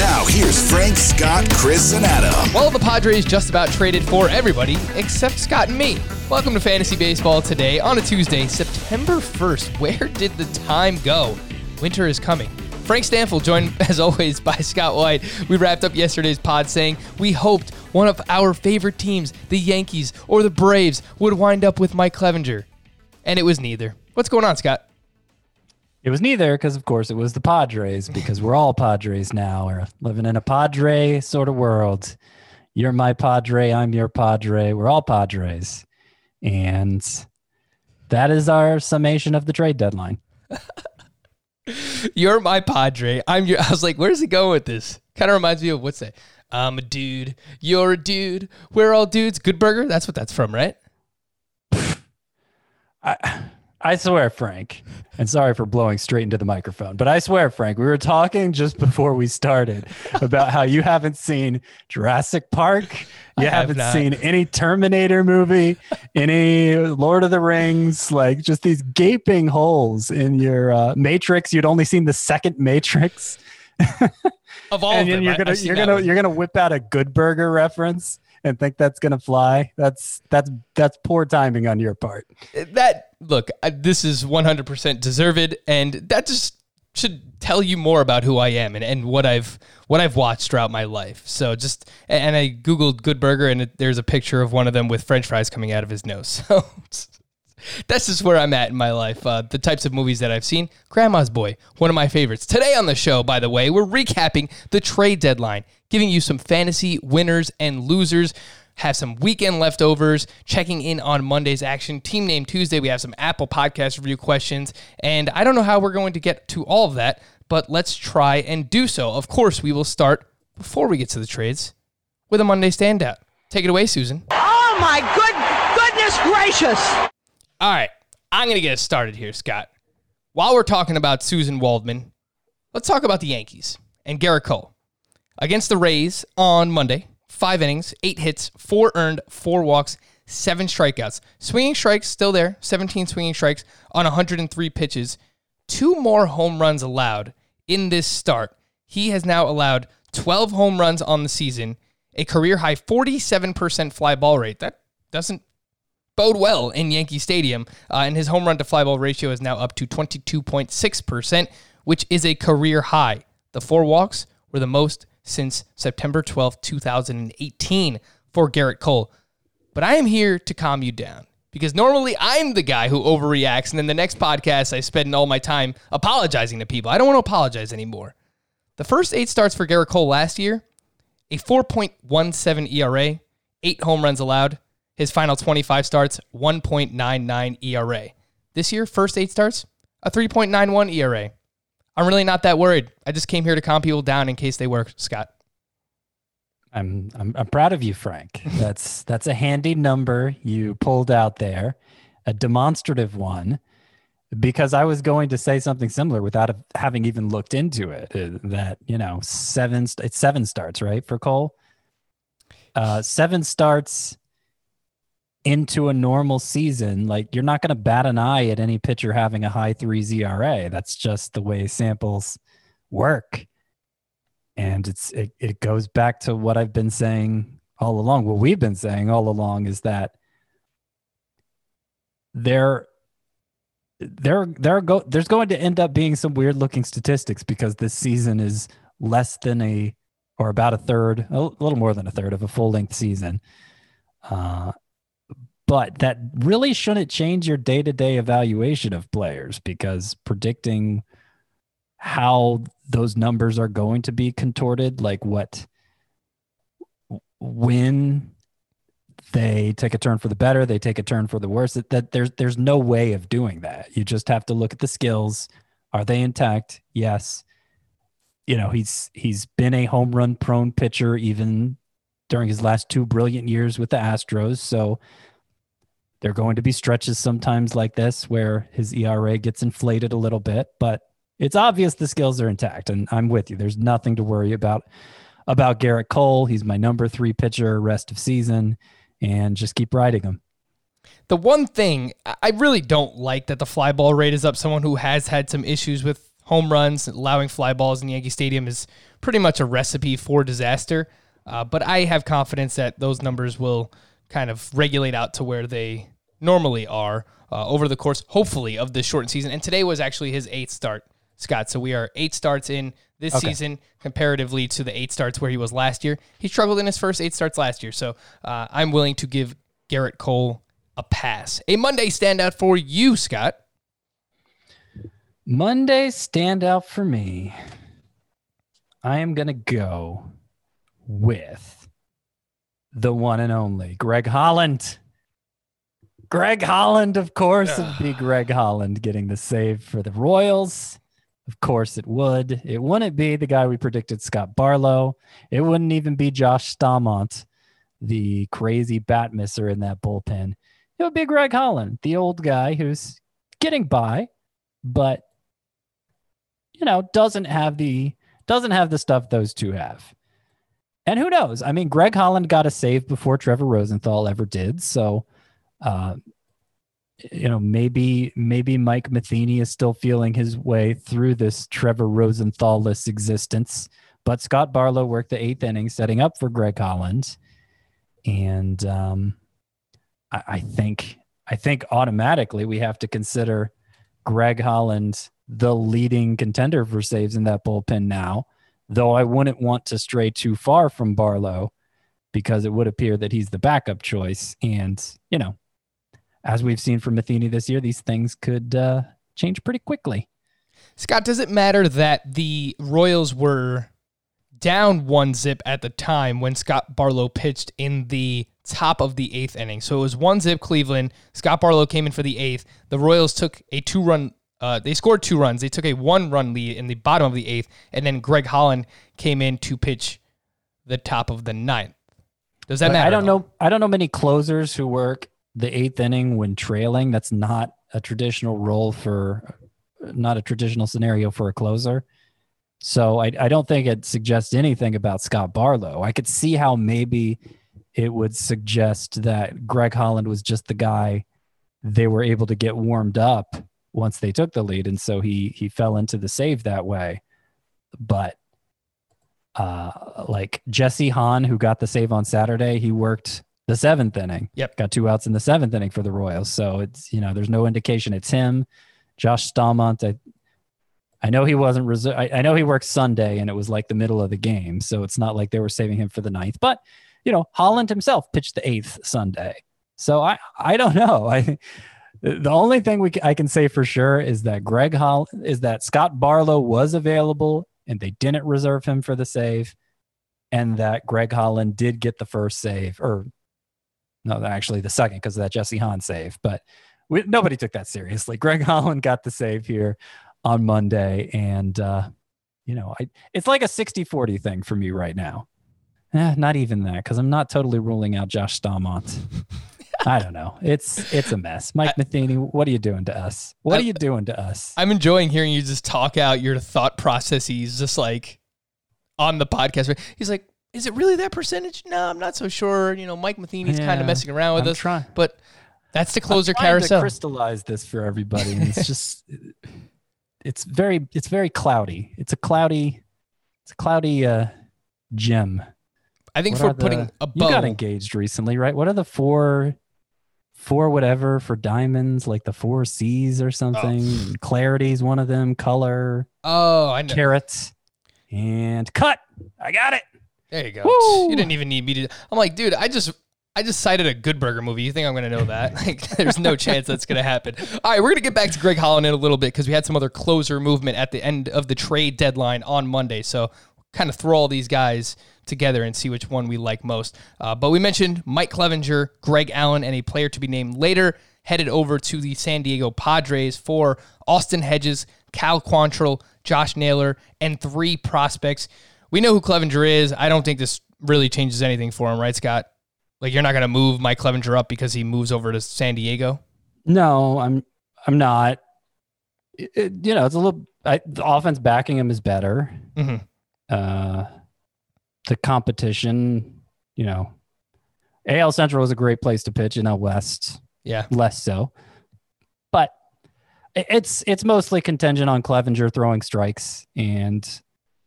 Now, here's Frank, Scott, Chris, and Adam. Well, the Padres just about traded for everybody except Scott and me. Welcome to Fantasy Baseball today on a Tuesday, September 1st. Where did the time go? Winter is coming. Frank Stampfl joined, as always, by Scott White. We wrapped up yesterday's pod saying we hoped one of our favorite teams, the Yankees or the Braves, would wind up with Mike Clevinger. And it was neither. What's going on, Scott? It was neither because, of course, it was the Padres because we're all Padres now. We're living in a Padre sort of world. You're my Padre. I'm your Padre. We're all Padres. And that is our summation of the trade deadline. You're my Padre. I'm your. I was like, where's he going with this? Kind of reminds me of what's that? I'm a dude. You're a dude. We're all dudes. Good Burger. That's what that's from, right? I, I swear, Frank, and sorry for blowing straight into the microphone, but I swear, Frank, we were talking just before we started about how you haven't seen Jurassic Park, you have haven't not. seen any Terminator movie, any Lord of the Rings, like just these gaping holes in your uh, Matrix. You'd only seen the second Matrix, Of all and of them, you're gonna you're gonna one. you're gonna whip out a Good Burger reference and think that's gonna fly. That's that's that's poor timing on your part. that look. I, this is 100 percent deserved, and that just should tell you more about who I am and, and what I've what I've watched throughout my life. So just and I googled Good Burger, and it, there's a picture of one of them with French fries coming out of his nose. So. That's just where I'm at in my life. Uh, the types of movies that I've seen. Grandma's Boy, one of my favorites. Today on the show, by the way, we're recapping the trade deadline, giving you some fantasy winners and losers. Have some weekend leftovers, checking in on Monday's action. Team Name Tuesday, we have some Apple Podcast review questions. And I don't know how we're going to get to all of that, but let's try and do so. Of course, we will start before we get to the trades with a Monday standout. Take it away, Susan. Oh my good goodness gracious! All right, I'm going to get us started here, Scott. While we're talking about Susan Waldman, let's talk about the Yankees and Gerrit Cole. Against the Rays on Monday, five innings, eight hits, four earned, four walks, seven strikeouts. Swinging strikes still there, 17 swinging strikes on 103 pitches, two more home runs allowed in this start. He has now allowed 12 home runs on the season, a career high 47% fly ball rate. That doesn't bode well in Yankee Stadium, uh, and his home run to fly ball ratio is now up to 22.6%, which is a career high. The four walks were the most since September 12th, 2018 for Gerrit Cole. But I am here to calm you down because normally I'm the guy who overreacts, and then the next podcast I spend all my time apologizing to people. I don't want to apologize anymore. The first eight starts for Gerrit Cole last year, a 4.17 ERA, eight home runs allowed. His final 25 starts, 1.99 ERA. This year, first eight starts, a 3.91 ERA. I'm really not that worried. I just came here to calm people down in case they were, Scott. I'm I'm I'm proud of you, Frank. That's that's a handy number you pulled out there, a demonstrative one, because I was going to say something similar without having even looked into it. uh, That you know, seven it's seven starts right for Cole. Uh, seven starts into a normal season, like you're not going to bat an eye at any pitcher having a high three ZRA. That's just the way samples work and it's it, it goes back to what i've been saying all along what we've been saying all along is that there there there go there's going to end up being some weird looking statistics because this season is less than a or about a third, a little more than a third of a full length season. Uh, but that really shouldn't change your day to day evaluation of players because predicting how those numbers are going to be contorted, like what, when they take a turn for the better, they take a turn for the worse. That, that there's there's no way of doing that. You just have to look at the skills. Are they intact? Yes. You know, he's he's been a home run prone pitcher even during his last two brilliant years with the Astros. So there are going to be stretches sometimes like this where his ERA gets inflated a little bit, but it's obvious the skills are intact. And I'm with you. There's nothing to worry about about Gerrit Cole. He's my number three pitcher rest of season and just keep riding him. The one thing I really don't like that the fly ball rate is up. Someone who has had some issues with home runs, allowing fly balls in Yankee Stadium is pretty much a recipe for disaster. Uh, but I have confidence that those numbers will kind of regulate out to where they normally are uh, over the course, hopefully, of this shortened season. And today was actually his eighth start, Scott. So we are eight starts in this Okay. season comparatively to the eight starts where he was last year. He struggled in his first eight starts last year. So uh, I'm willing to give Gerrit Cole a pass. A Monday standout for you, Scott. Monday standout for me. I am going to go with the one and only Greg Holland. Greg Holland, of course, it'd be Greg Holland getting the save for the Royals. Of course, it would. It wouldn't be the guy we predicted, Scott Barlow. It wouldn't even be Josh Staumont, the crazy bat misser in that bullpen. It would be Greg Holland, the old guy who's getting by, but you know doesn't have the doesn't have the stuff those two have. And who knows? I mean, Greg Holland got a save before Trevor Rosenthal ever did. So, uh, you know, maybe maybe Mike Matheny is still feeling his way through this Trevor Rosenthal-less existence. But Scott Barlow worked the eighth inning, setting up for Greg Holland, and um, I, I think I think automatically we have to consider Greg Holland the leading contender for saves in that bullpen now. Though I wouldn't want to stray too far from Barlow because it would appear that he's the backup choice. And, you know, as we've seen from Matheny this year, these things could uh, change pretty quickly. Scott, does it matter that the Royals were down one zip at the time when Scott Barlow pitched in the top of the eighth inning? So it was one zip Cleveland. Scott Barlow came in for the eighth. The Royals took a two run. Uh, they scored two runs. They took a one run lead in the bottom of the eighth, and then Greg Holland came in to pitch the top of the ninth. Does that But matter? I don't know. I don't know many closers who work the eighth inning when trailing. That's not a traditional role for, not a traditional scenario for a closer. So I, I don't think it suggests anything about Scott Barlow. I could see how maybe it would suggest that Greg Holland was just the guy they were able to get warmed up once they took the lead, and so he he fell into the save that way. But uh, like Jesse Hahn, who got the save on Saturday, he worked the seventh inning. Yep. Got two outs in the seventh inning for the Royals. So it's, you know, there's no indication it's him. Josh Staumont, I, I know he wasn't reserved. I, I know he worked Sunday and it was like the middle of the game. So it's not like they were saving him for the ninth. But, you know, Holland himself pitched the eighth Sunday. So I, I don't know. I, the only thing we I can say for sure is that Greg Hall is that Scott Barlow was available and they didn't reserve him for the save, and that Greg Holland did get the first save, or no, actually the second because of that Jesse Hahn save. But we, nobody took that seriously. Greg Holland got the save here on Monday, and uh, you know, I, it's like a 60-40 thing for me right now. Eh, not even that because I'm not totally ruling out Josh Staumont. I don't know. It's it's a mess. Mike Matheny, what are you doing to us? What are you doing to us? I'm enjoying hearing you just talk out your thought processes, just like on the podcast. He's like, "Is it really that percentage?" No, I'm not so sure. You know, Mike Matheny's kind of messing around with I'm us, trying- but that's the closer trying carousel. to crystallize this for everybody. And it's just it's very it's very cloudy. It's a cloudy it's a cloudy uh gem. I think What if we're the- putting a you got engaged recently, right? What are the four four whatever for diamonds, like the four C's or oh. something? And Clarity's one of them, color, oh, I know. carats, and cut. I got it. There you go. Woo! You didn't even need me to. I'm like, dude, I just I just cited a Good Burger movie. You think I'm going to know that? Like, there's no chance that's going to happen. All right, we're going to get back to Greg Holland in a little bit because we had some other closer movement at the end of the trade deadline on Monday. So, kind of throw all these guys together and see which one we like most. Uh, but we mentioned Mike Clevinger, Greg Allen, and a player to be named later headed over to the San Diego Padres for Austin Hedges, Cal Quantrill, Josh Naylor, and three prospects. We know who Clevinger is. I don't think this really changes anything for him, right, Scott? Like you're not going to move Mike Clevinger up because he moves over to San Diego. No, I'm I'm not. It- you know, it's a little. I, the offense backing him is better. Mhm. Uh, the competition, you know, AL Central is a great place to pitch. In out West, Yeah, less so. But it's it's mostly contingent on Clevinger throwing strikes and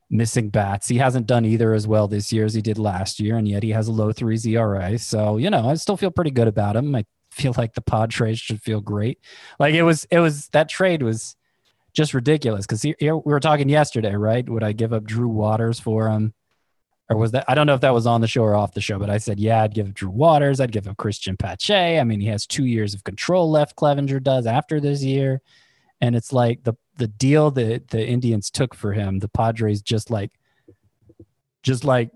missing bats. He hasn't done either as well this year as he did last year, and yet he has a low three ERA. So you know, I still feel pretty good about him. I feel like the Padres should feel great. Like it was, it was that trade was just ridiculous because we were talking yesterday, right? Would I give up Drew Waters for him? Or was that I don't know if that was on the show or off the show, but I said, yeah, I'd give Drew Waters, I'd give up Cristian Pache. I mean, he has two years of control left, Clevinger does after this year. And it's like the the deal that the Indians took for him, the Padres just like just like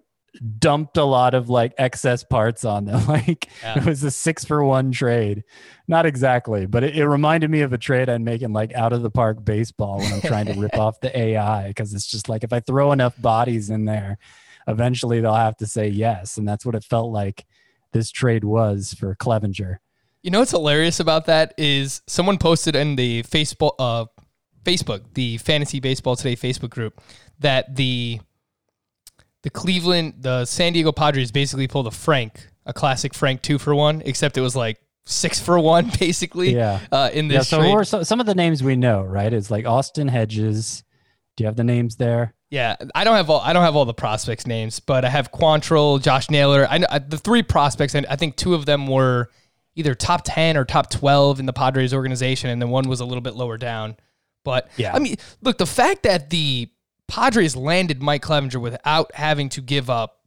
dumped a lot of like excess parts on them. Like Yeah. it was a six for one trade. Not exactly, but it, it reminded me of a trade I'm making like out of the park baseball when I'm trying to rip off the AI because it's just like if I throw enough bodies in there, eventually they'll have to say yes. And that's what it felt like this trade was for Clevinger. You know what's hilarious about that is someone posted in the Facebook, uh, Facebook, the Fantasy Baseball Today Facebook group, that the the Cleveland, the San Diego Padres basically pulled a Frank, a classic Frank two for one, except it was like six for one basically. Yeah. Uh, in Yeah, this so trade. so, some of the names we know, right? It's like Austin Hedges. Do you have the names there? Yeah, I don't have all I don't have all the prospects names, but I have Quantrill, Josh Naylor. I know I- the three prospects, and I think two of them were either top ten or top twelve in the Padres organization, and then one was a little bit lower down. But Yeah. I mean, look, the fact that the Padres landed Mike Clevinger without having to give up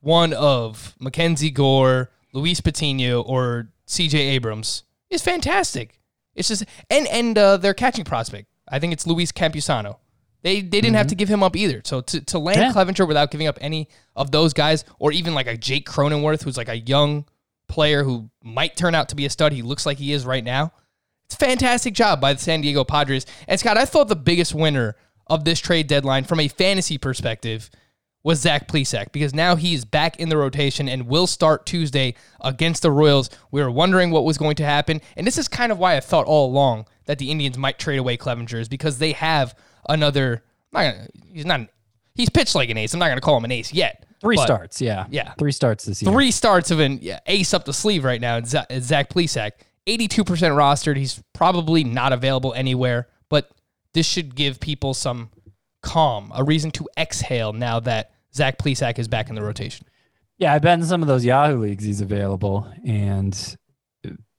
one of Mackenzie Gore, Luis Patino, or C.J. Abrams is fantastic. It's just and and uh, their catching prospect, I think it's Luis Campusano. They they didn't have to give him up either. So to, to land Yeah. Clevinger without giving up any of those guys, or even like a Jake Cronenworth, who's like a young player who might turn out to be a stud. He looks like he is right now. It's a fantastic job by the San Diego Padres. And Scott, I thought the biggest winner of this trade deadline from a fantasy perspective was Zach Plesac because now he's back in the rotation and will start Tuesday against the Royals. We were wondering what was going to happen. And this is kind of why I thought all along that the Indians might trade away Clevinger is because they have another. Not gonna, he's not. An, he's pitched like an ace. I'm not going to call him an ace yet. Three but starts, yeah. Yeah. Three starts this year. Three starts of an yeah, ace up the sleeve right now. It's Zach Plesac, 82% rostered. He's probably not available anywhere, but this should give people some calm, a reason to exhale now that Zach Plesac is back in the rotation. Yeah, I bet in some of those Yahoo leagues he's available. And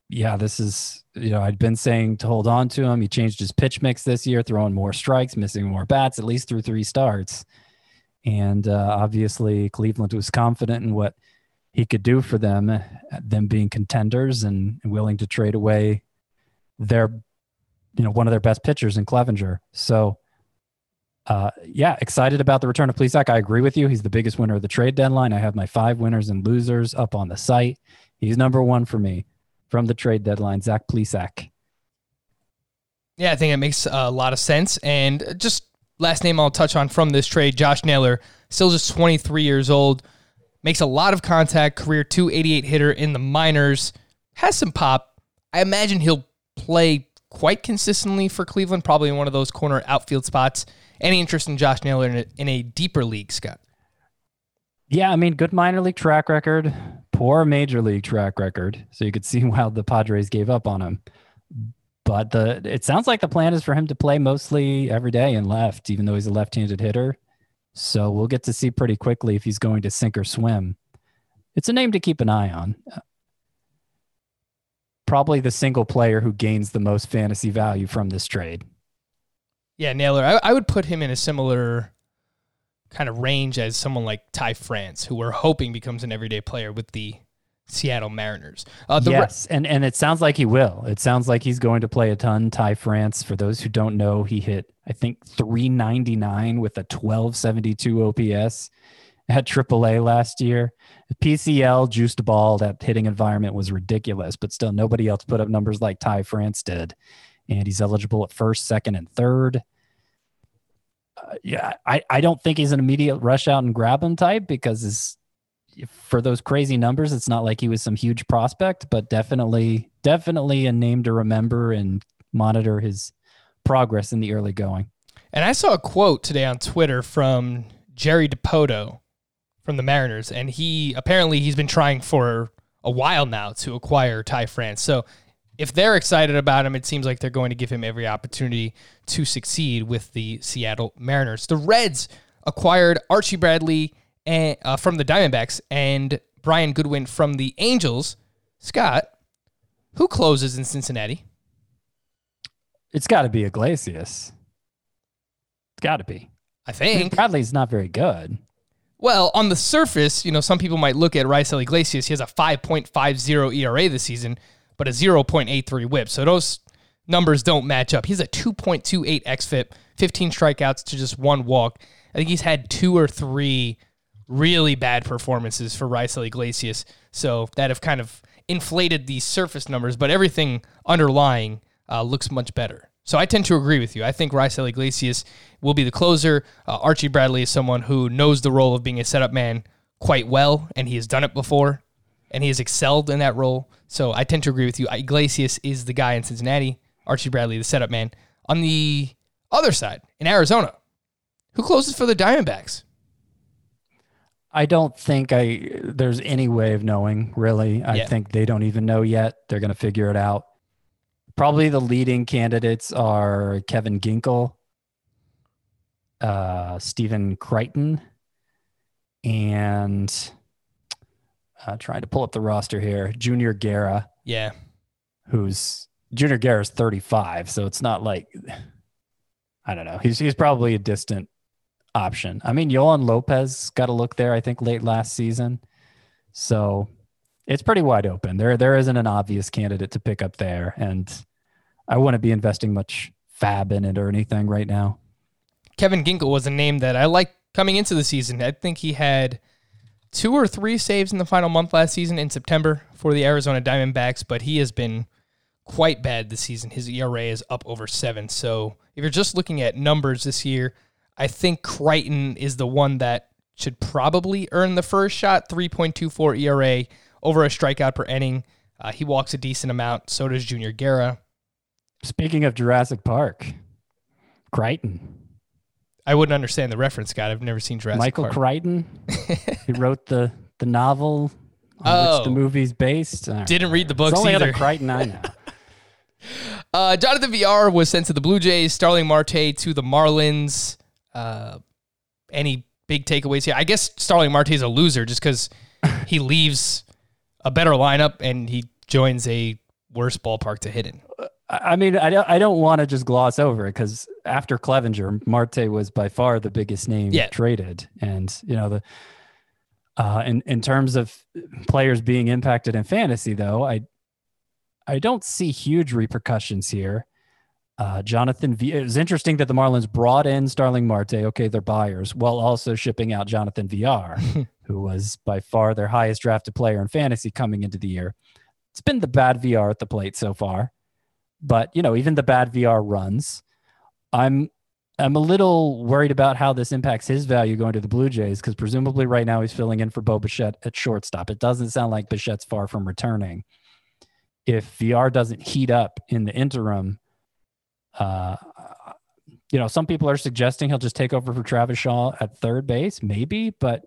yeah, this is, you know, I'd been saying to hold on to him. He changed his pitch mix this year, throwing more strikes, missing more bats, at least through three starts. And uh, obviously, Cleveland was confident in what he could do for them, uh, them being contenders and willing to trade away their, you know, one of their best pitchers in Clevinger. So, uh, yeah, excited about the return of Plesac. I agree with you. He's the biggest winner of the trade deadline. I have my five winners and losers up on the site. He's number one for me from the trade deadline. Zach Plesac. Yeah, I think it makes a lot of sense. And just last name I'll touch on from this trade, Josh Naylor, still just 23 years old, makes a lot of contact, career 288 hitter in the minors, has some pop. I imagine he'll play quite consistently for Cleveland, probably in one of those corner outfield spots. Any interest in Josh Naylor in a, in a deeper league, Scott? Yeah, I mean, good minor league track record, poor major league track record. So you could see how the Padres gave up on him. But the it sounds like the plan is for him to play mostly every day in left, even though he's a left-handed hitter. So we'll get to see pretty quickly if he's going to sink or swim. It's a name to keep an eye on. Probably the single player who gains the most fantasy value from this trade. Yeah, Naylor. I, I would put him in a similar kind of range as someone like Ty France, who we're hoping becomes an everyday player with the Seattle Mariners. Uh, the Re- yes, and and it sounds like he will. It sounds like he's going to play a ton. Ty France, for those who don't know, he hit I think 399 with a 1272 OPS at AAA last year. PCL juiced ball. That hitting environment was ridiculous, but still nobody else put up numbers like Ty France did. And he's eligible at first, second, and third. Uh, yeah, I, I don't think he's an immediate rush out and grab him type because his for those crazy numbers, it's not like he was some huge prospect, but definitely, definitely a name to remember and monitor his progress in the early going. And I saw a quote today on Twitter from Jerry Dipoto from the Mariners, and he apparently he's been trying for a while now to acquire Ty France. So if they're excited about him, it seems like they're going to give him every opportunity to succeed with the Seattle Mariners. The Reds acquired Archie Bradley and, uh, from the Diamondbacks and Brian Goodwin from the Angels. Scott, who closes in Cincinnati? It's got to be Iglesias. It's got to be. I think Bradley's not very good. Well, on the surface, you know, some people might look at Raisel Iglesias. He has a 5.50 ERA this season, but a 0.83 whip. So those numbers don't match up. He's a 2.28 xFIP, 15 strikeouts to just one walk. I think he's had two or three really bad performances for Raisel Iglesias. So that have kind of inflated the surface numbers, but everything underlying uh, looks much better. So I tend to agree with you. I think Raisel Iglesias will be the closer. Uh, Archie Bradley is someone who knows the role of being a setup man quite well, and he has done it before, and he has excelled in that role. So I tend to agree with you. Iglesias is the guy in Cincinnati. Archie Bradley, the setup man. On the other side, in Arizona, who closes for the Diamondbacks? I don't think I there's any way of knowing really. I Yeah. think they don't even know yet. They're going to figure it out. Probably the leading candidates are Kevin Ginkel, uh, Stephen Crichton, and uh, trying to pull up the roster here, Junior Guerra, Yeah. who's Junior Guerra's 35, so it's not like I don't know. He's he's probably a distant option. I mean, Yoan Lopez got a look there, I think, late last season. So it's pretty wide open. There there isn't an obvious candidate to pick up there. And I wouldn't be investing much FAAB in it or anything right now. Kevin Ginkel was a name that I liked coming into the season. I think he had two or three saves in the final month last season in September for the Arizona Diamondbacks, but he has been quite bad this season. His ERA is up over seven. So if you're just looking at numbers this year, I think Crichton is the one that should probably earn the first shot 3.24 ERA over a strikeout per inning. Uh, he walks a decent amount. So does Junior Guerra. Speaking of Jurassic Park, Crichton. I wouldn't understand the reference, Scott. I've never seen Jurassic Michael Park. Crichton. he wrote the the novel on Oh. which the movie's based. Right. Didn't read the It's books the only either. other Crichton I know. Uh, Jonathan Villar was sent to the Blue Jays. Starling Marte to the Marlins. Uh, any big takeaways here? I guess Starling Marte is a loser just because he leaves a better lineup and he joins a worse ballpark to hit in. I mean, I don't, I don't want to just gloss over it because after Clevinger, Marte was by far the biggest name Yeah. traded, and you know the. Uh, in in terms of players being impacted in fantasy, though, I I don't see huge repercussions here. Uh, Jonathan V. It was interesting that the Marlins brought in Starling Marte. Okay, they're buyers, while also shipping out Jonathan Villar, who was by far their highest drafted player in fantasy coming into the year. It's been the bad Villar at the plate so far but you know even the bad Villar runs I'm I'm a little worried about how this impacts his value going to the Blue Jays because presumably right now he's filling in for Bo Bichette at shortstop. It doesn't sound like Bichette's far from returning. If Villar doesn't heat up in the interim, uh, you know some people are suggesting he'll just take over for Travis Shaw at third base, maybe. But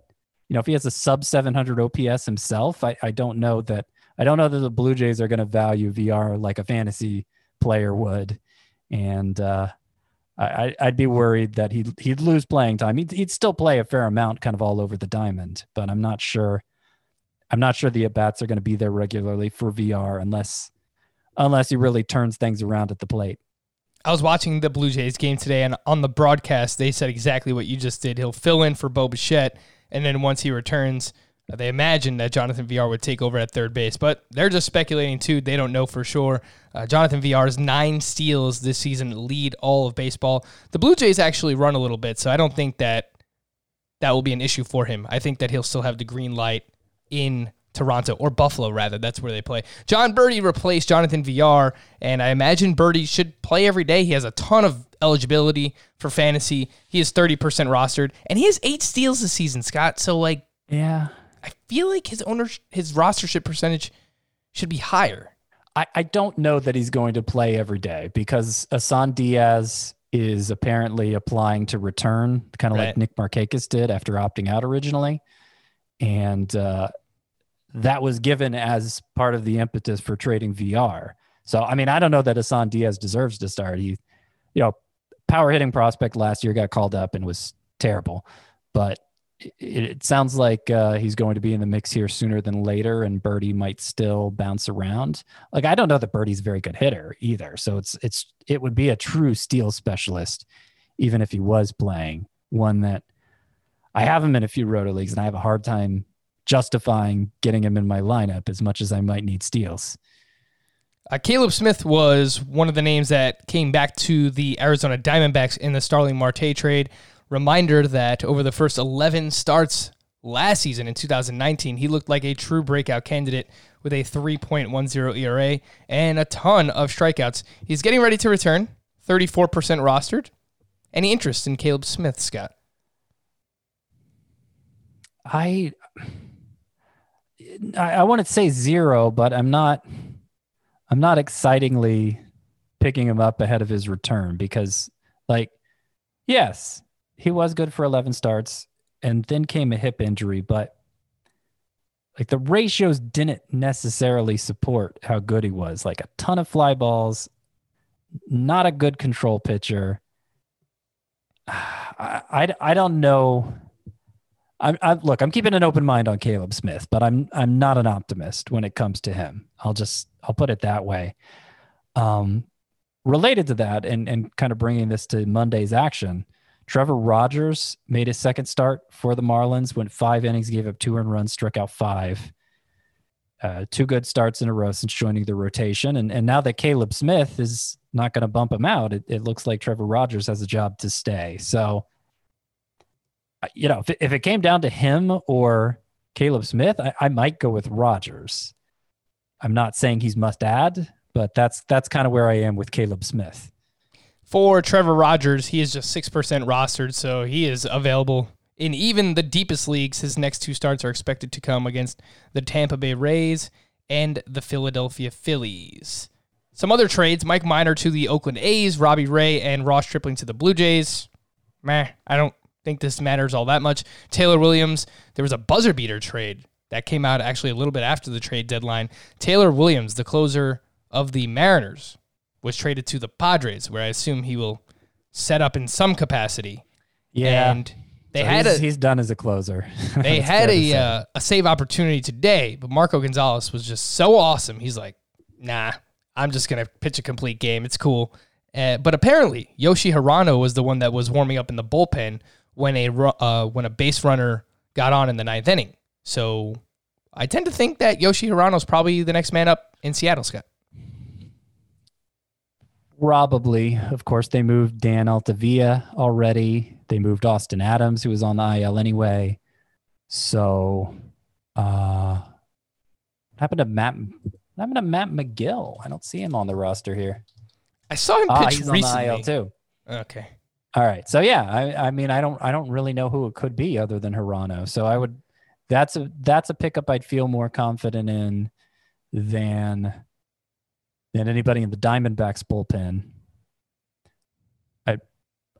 you know if he has a sub 700 OPS himself, I, I don't know that I don't know that the Blue Jays are going to value Villar like a fantasy player would, and uh, I, I'd be worried that he'd he'd lose playing time. He'd, he'd still play a fair amount, kind of all over the diamond, but I'm not sure. I'm not sure the at bats are going to be there regularly for Villar unless unless he really turns things around at the plate. I was watching the Blue Jays game today, and on the broadcast, they said exactly what you just did. He'll fill in for Bo Bichette, and then once he returns, they imagine that Jonathan Villar would take over at third base, but they're just speculating too. They don't know for sure. Uh, Jonathan Villar's nine steals this season lead all of baseball. The Blue Jays actually run a little bit, so I don't think that that will be an issue for him. I think that he'll still have the green light in Toronto or Buffalo, rather. That's where they play. Jon Berti replaced Jonathan Villar, and I imagine Berti should play every day. He has a ton of eligibility for fantasy. He is 30% rostered, and he has eight steals this season, Scott. So, like, Yeah. I feel like his owner, his rostership percentage should be higher. I, I don't know that he's going to play every day because Isan Diaz is apparently applying to return, kind of Right. like Nick Markakis did after opting out originally. And uh, that was given as part of the impetus for trading Villar. So, I mean, I don't know that Isan Diaz deserves to start. He, you know, power hitting prospect last year got called up and was terrible. But it, sounds like uh, he's going to be in the mix here sooner than later, and Berti might still bounce around. Like I don't know that Berti's a very good hitter either, so it's it's it would be a true steal specialist, even if he was playing one that I have him in a few roto leagues, and I have a hard time justifying getting him in my lineup as much as I might need steals. Uh, Caleb Smith was one of the names that came back to the Arizona Diamondbacks in the Starling Marte trade. Reminder that over the first 11 starts last season in 2019, he looked like a true breakout candidate with a 3.10 ERA and a ton of strikeouts. He's getting ready to return, 34% rostered. Any interest in Caleb Smith, Scott? I I, I want to say zero, but I'm not I'm not excitingly picking him up ahead of his return because like yes, he was good for 11 starts and then came a hip injury, but like the ratios didn't necessarily support how good he was. Like a ton of fly balls, not a good control pitcher. I, I, I don't know. I'm, I look. I'm keeping an open mind on Caleb Smith, but I'm I'm not an optimist when it comes to him. I'll just I'll put it that way. Um, related to that, and and kind of bringing this to Monday's action, Trevor Rogers made his second start for the Marlins. Went five innings, gave up two earned runs, struck out five. Uh, two good starts in a row since joining the rotation, and and now that Caleb Smith is not going to bump him out, it, it looks like Trevor Rogers has a job to stay. So you know, if it, if it came down to him or Caleb Smith, I, I might go with Rogers. I'm not saying he's must add, but that's that's kind of where I am with Caleb Smith. For Trevor Rogers, he is just 6% rostered, so he is available in even the deepest leagues. His next two starts are expected to come against the Tampa Bay Rays and the Philadelphia Phillies. Some other trades Mike Minor to the Oakland A's, Robbie Ray and Ross Stripling to the Blue Jays. Meh, I don't think this matters all that much. Taylor Williams, there was a buzzer beater trade that came out actually a little bit after the trade deadline. Taylor Williams, the closer of the Mariners, was traded to the Padres, where I assume he will set up in some capacity. Yeah. And they So had he's, a he's done as a closer. they had a uh, a save opportunity today, but Marco Gonzales was just so awesome. He's like, nah, I'm just gonna pitch a complete game. It's cool. Uh, but apparently, Yoshi Hirano was the one that was warming up in the bullpen when a uh, when a base runner got on in the ninth inning. So I tend to think that Yoshi Hirano is probably the next man up in Seattle, Scott. Probably. Of course, they moved Dan Altavilla already. They moved Austin Adams, who was on the IL anyway. So, uh, what happened to Matt? What happened to Matt Magill? I don't see him on the roster here. I saw him Ah, pitch he's recently. on the IL too. Okay. All right. So yeah, I, I mean, I don't, I don't really know who it could be other than Hirano. So I would, that's a, that's a pickup I'd feel more confident in than, than anybody in the Diamondbacks bullpen. I,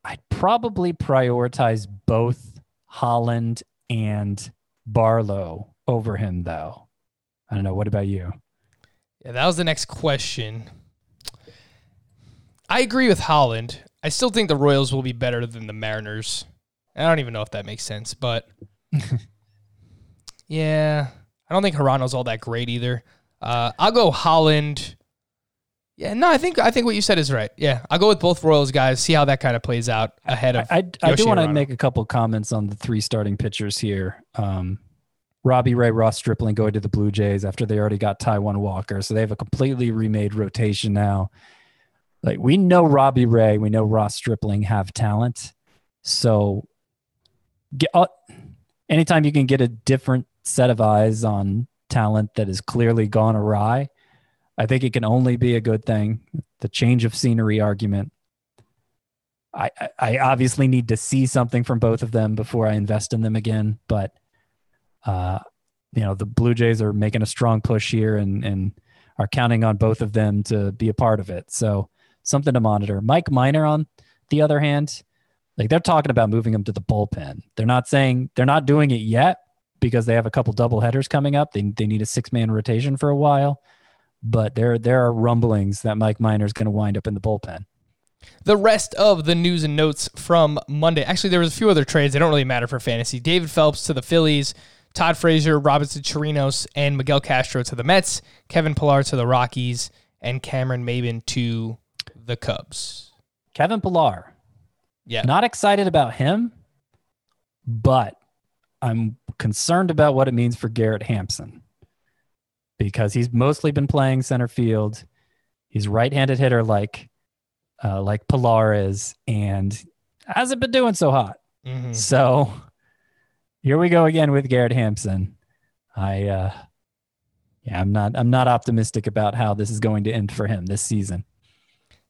I'd probably prioritize both Holland and Barlow over him, though. I don't know. What about you? Yeah, that was the next question. I agree with Holland. I still think the Royals will be better than the Mariners. I don't even know if that makes sense, but yeah, I don't think Hirano's all that great either. Uh, I'll go Holland. Yeah, no, I think I think what you said is right. Yeah, I'll go with both Royals guys. See how that kind of plays out ahead of. I, I do Yoshi want to make a couple comments on the three starting pitchers here. Um, Robbie Ray, Ross Stripling going to the Blue Jays after they already got Taijuan Walker, so they have a completely remade rotation now. Like we know Robbie Ray, we know Ross Stripling have talent, so get uh, anytime you can get a different set of eyes on talent that has clearly gone awry, I think it can only be a good thing. The change of scenery argument I, I- obviously need to see something from both of them before I invest in them again. But uh, you know, the Blue Jays are making a strong push here and and are counting on both of them to be a part of it. So something to monitor. Mike Minor, on the other hand, like they're talking about moving him to the bullpen. They're not saying they're not doing it yet because they have a couple double headers coming up. They they need a six man rotation for a while. But there there are rumblings that Mike Minor is going to wind up in the bullpen. The rest of the news and notes from Monday. Actually, there was a few other trades. They don't really matter for fantasy. David Phelps to the Phillies, Todd Frazier, Robinson Chirinos, and Miguel Castro to the Mets, Kevin Pillar to the Rockies, and Cameron Maybin to the Cubs. Kevin Pillar, Yeah. Not excited about him, but I'm concerned about what it means for Garrett Hampson because he's mostly been playing center field. He's right-handed hitter like uh, like Pillar is, and hasn't been doing so hot. Mhm. So here we go again with Garrett Hampson. I uh, yeah, I'm not I'm not optimistic about how this is going to end for him this season.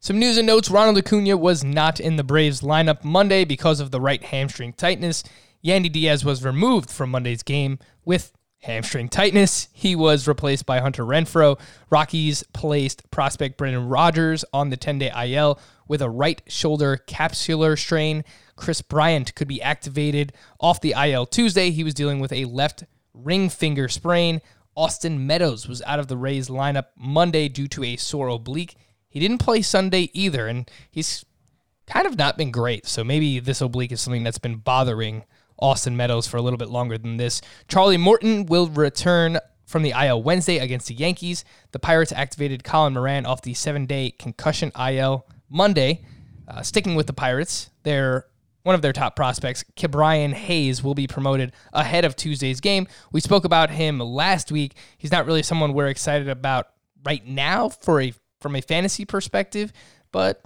Some news and notes Ronald Acuna was not in the Braves lineup Monday because of the right hamstring tightness. Yandy Diaz was removed from Monday's game with hamstring tightness. He was replaced by Hunter Renfroe. Rockies placed prospect Brendan Rodgers on the 10 day IL with a right shoulder capsular strain. Kris Bryant could be activated off the IL Tuesday. He was dealing with a left ring finger sprain. Austin Meadows was out of the Rays lineup Monday due to a sore oblique. He didn't play Sunday either, and he's kind of not been great. So maybe this oblique is something that's been bothering Austin Meadows for a little bit longer than this. Charlie Morton will return from the IL Wednesday against the Yankees. The Pirates activated Colin Moran off the seven day concussion IL Monday. Uh, sticking with the Pirates, their one of their top prospects, Ke'Bryan Hayes, will be promoted ahead of Tuesday's game. We spoke about him last week. He's not really someone we're excited about right now for a from a fantasy perspective, but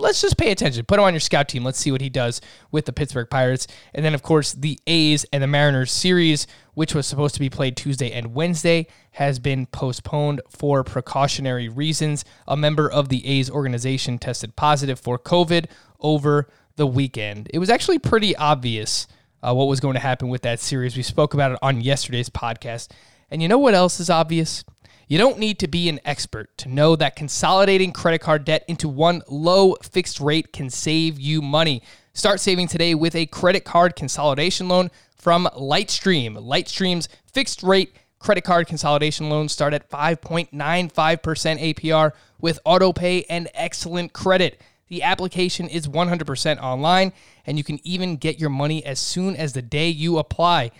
let's just pay attention. Put him on your scout team. Let's see what he does with the Pittsburgh Pirates. And then, of course, the A's and the Mariners series, which was supposed to be played Tuesday and Wednesday, has been postponed for precautionary reasons. A member of the A's organization tested positive for COVID over the weekend. It was actually pretty obvious uh, what was going to happen with that series. We spoke about it on yesterday's podcast. And you know what else is obvious? You don't need to be an expert to know that consolidating credit card debt into one low fixed rate can save you money. Start saving today with a credit card consolidation loan from Lightstream. Lightstream's fixed rate credit card consolidation loans start at 5.95% APR with auto pay and excellent credit. The application is 100% online, and you can even get your money as soon as the day you apply.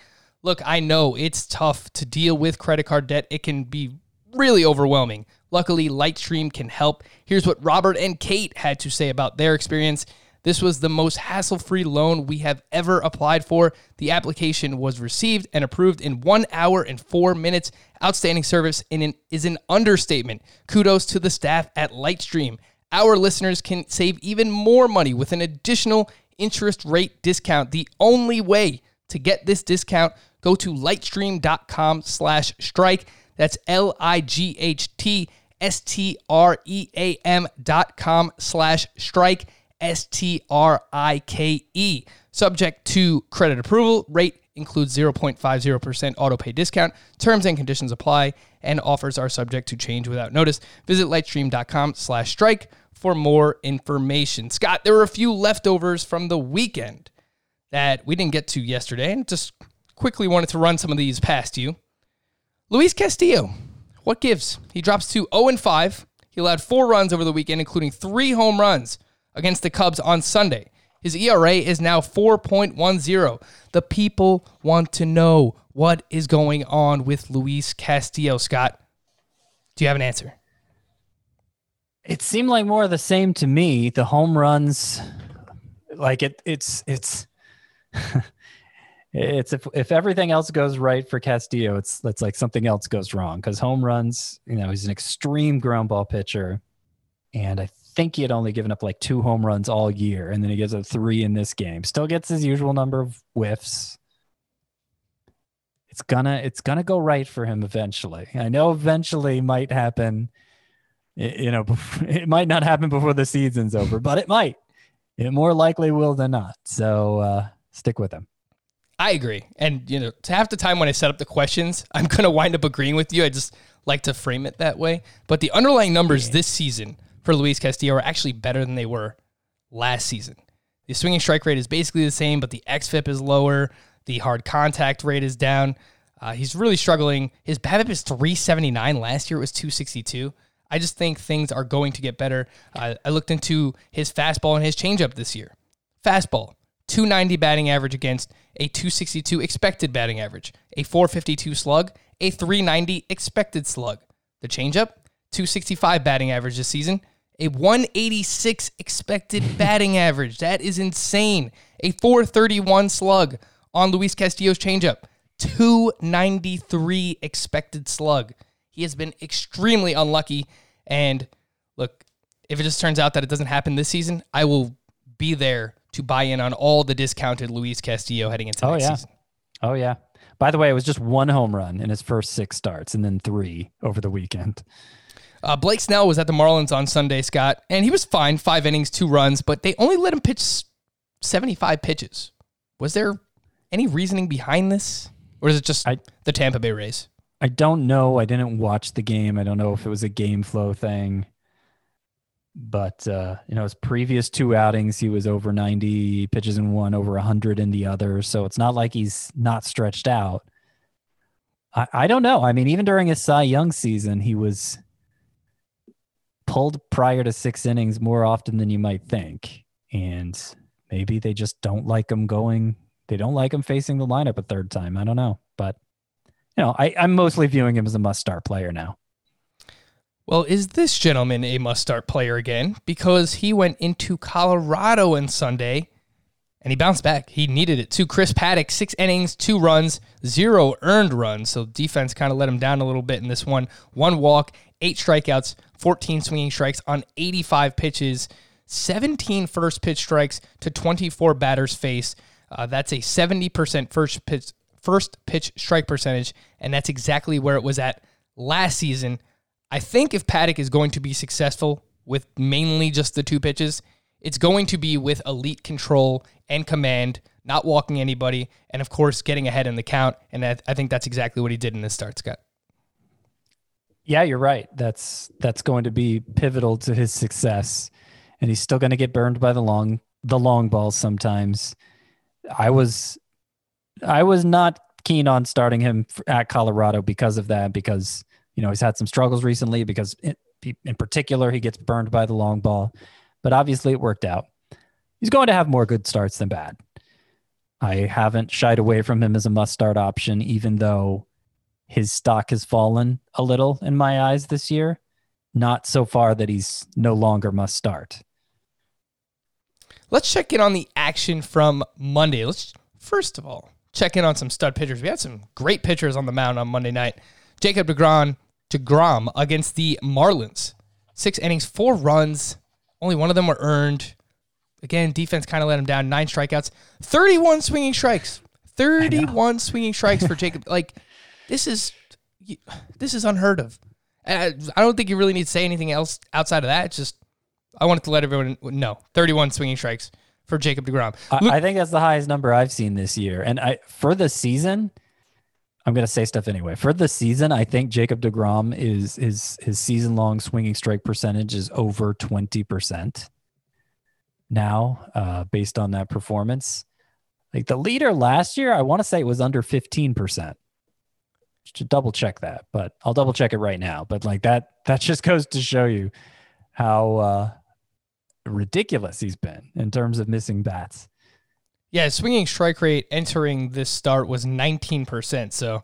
Look, I know it's tough to deal with credit card debt. It can be really overwhelming. Luckily, Lightstream can help. Here's what Robert and Kate had to say about their experience. This was the most hassle free loan we have ever applied for. The application was received and approved in one hour and four minutes. Outstanding service in an, is an understatement. Kudos to the staff at Lightstream. Our listeners can save even more money with an additional interest rate discount. The only way to get this discount, go to lightstream.com slash strike. That's L-I-G-H-T-S-T-R-E-A-M dot com slash strike. S-T-R-I-K-E. Subject to credit approval. Rate includes 0.50% auto pay discount. Terms and conditions apply, and offers are subject to change without notice. Visit lightstream.com slash strike for more information. Scott, there were a few leftovers from the weekend that we didn't get to yesterday, and just quickly wanted to run some of these past you. Luis Castillo, what gives? He drops to 0 and 5. He allowed four runs over the weekend, including three home runs against the Cubs on Sunday. His ERA is now 4.10. The people want to know what is going on with Luis Castillo, Scott. Do you have an answer? It seemed like more of the same to me. The home runs, like it, it's it's it's if if everything else goes right for Castillo, it's it's like something else goes wrong because home runs. You know, he's an extreme ground ball pitcher, and I think he had only given up like two home runs all year, and then he gives up three in this game. Still gets his usual number of whiffs. It's gonna it's gonna go right for him eventually. I know eventually might happen. You know, it might not happen before the season's over, but it might. It more likely will than not. So uh, stick with him. I agree. And, you know, to half the time when I set up the questions, I'm going to wind up agreeing with you. I just like to frame it that way. But the underlying numbers this season for Luis Castillo are actually better than they were last season. The swinging strike rate is basically the same, but the XFIP is lower. The hard contact rate is down. Uh, he's really struggling. His BABIP is 379. Last year it was 262. I just think things are going to get better. Uh, I looked into his fastball and his changeup this year. Fastball, 290 batting average against a 262 expected batting average, a 452 slug, a 390 expected slug. The changeup, 265 batting average this season, a 186 expected batting average. That is insane. A 431 slug on Luis Castillo's changeup, 293 expected slug. He has been extremely unlucky. And look, if it just turns out that it doesn't happen this season, I will be there to buy in on all the discounted Luis Castillo heading into Oh, next yeah. season. Oh yeah. By the way, it was just one home run in his first six starts, and then three over the weekend. Uh, Blake Snell was at the Marlins on Sunday, Scott, and he was fine. Five innings, two runs, but they only let him pitch 75 pitches. Was there any reasoning behind this? Or is it just I- the Tampa Bay Rays? I don't know. I didn't watch the game. I don't know if it was a game flow thing. But uh, you know, his previous two outings, he was over 90 pitches in one, over 100 in the other. So it's not like he's not stretched out. I, I don't know. I mean, even during his Cy Young season, he was pulled prior to six innings more often than you might think. And maybe they just don't like him going. They don't like him facing the lineup a third time. I don't know. But you know, I, I'm mostly viewing him as a must start player now. Well, is this gentleman a must start player again? Because he went into Colorado on Sunday and he bounced back. He needed it too. Chris Paddack, six innings, two runs, zero earned runs. So defense kind of let him down a little bit in this one. One walk, eight strikeouts, 14 swinging strikes on 85 pitches, 17 first pitch strikes to 24 batters face. Uh, that's a 70% first pitch first pitch strike percentage, and that's exactly where it was at last season. I think if Paddack is going to be successful with mainly just the two pitches, it's going to be with elite control and command, not walking anybody, and of course getting ahead in the count. And I, I think that's exactly what he did in this start, Scott. Yeah, you're right. That's that's going to be pivotal to his success, and he's still going to get burned by the long the long balls sometimes. I was I was not keen on starting him at Colorado because of that because you know he's had some struggles recently because in, in particular he gets burned by the long ball, but obviously it worked out. He's going to have more good starts than bad. I haven't shied away from him as a must start option, even though his stock has fallen a little in my eyes this year. Not so far that he's no longer must start. Let's check in on the action from Monday. Let's first of all check in on some stud pitchers. We had some great pitchers on the mound on Monday night. Jacob DeGrom, DeGrom against the Marlins. Six innings, four runs. Only one of them were earned. Again, defense kind of let him down. Nine strikeouts, 31 swinging strikes. 31 swinging strikes for Jacob. Like, this is this is unheard of. And I I don't think you really need to say anything else outside of that. It's just I wanted to let everyone know 31 swinging strikes for Jacob DeGrom. I, I think that's the highest number I've seen this year. And I for the season, I'm gonna say stuff anyway. For the season, I think Jacob DeGrom is is his season long swinging strike percentage is over 20 percent now, uh, based on that performance. Like the leader last year, I want to say it was under 15 percent. To double check that, but I'll double check it right now. But like that, that just goes to show you how uh, ridiculous he's been in terms of missing bats. Yeah, swinging strike rate entering this start was 19%. So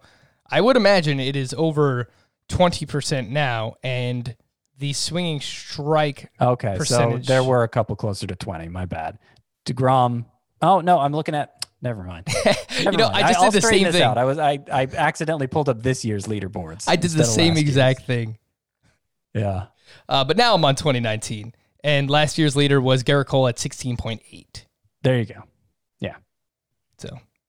I would imagine it is over 20% now. And the swinging strike. Okay, so there were a couple closer to 20. My bad. Degrom. Oh no, I'm looking at. Never mind. you know, mind. I just I'll did the same thing. Out. I was I I accidentally pulled up this year's leaderboards. I did the same last year's. exact thing. Yeah. Uh, but now I'm on 2019, and last year's leader was Gerrit Cole at 16.8. There you go.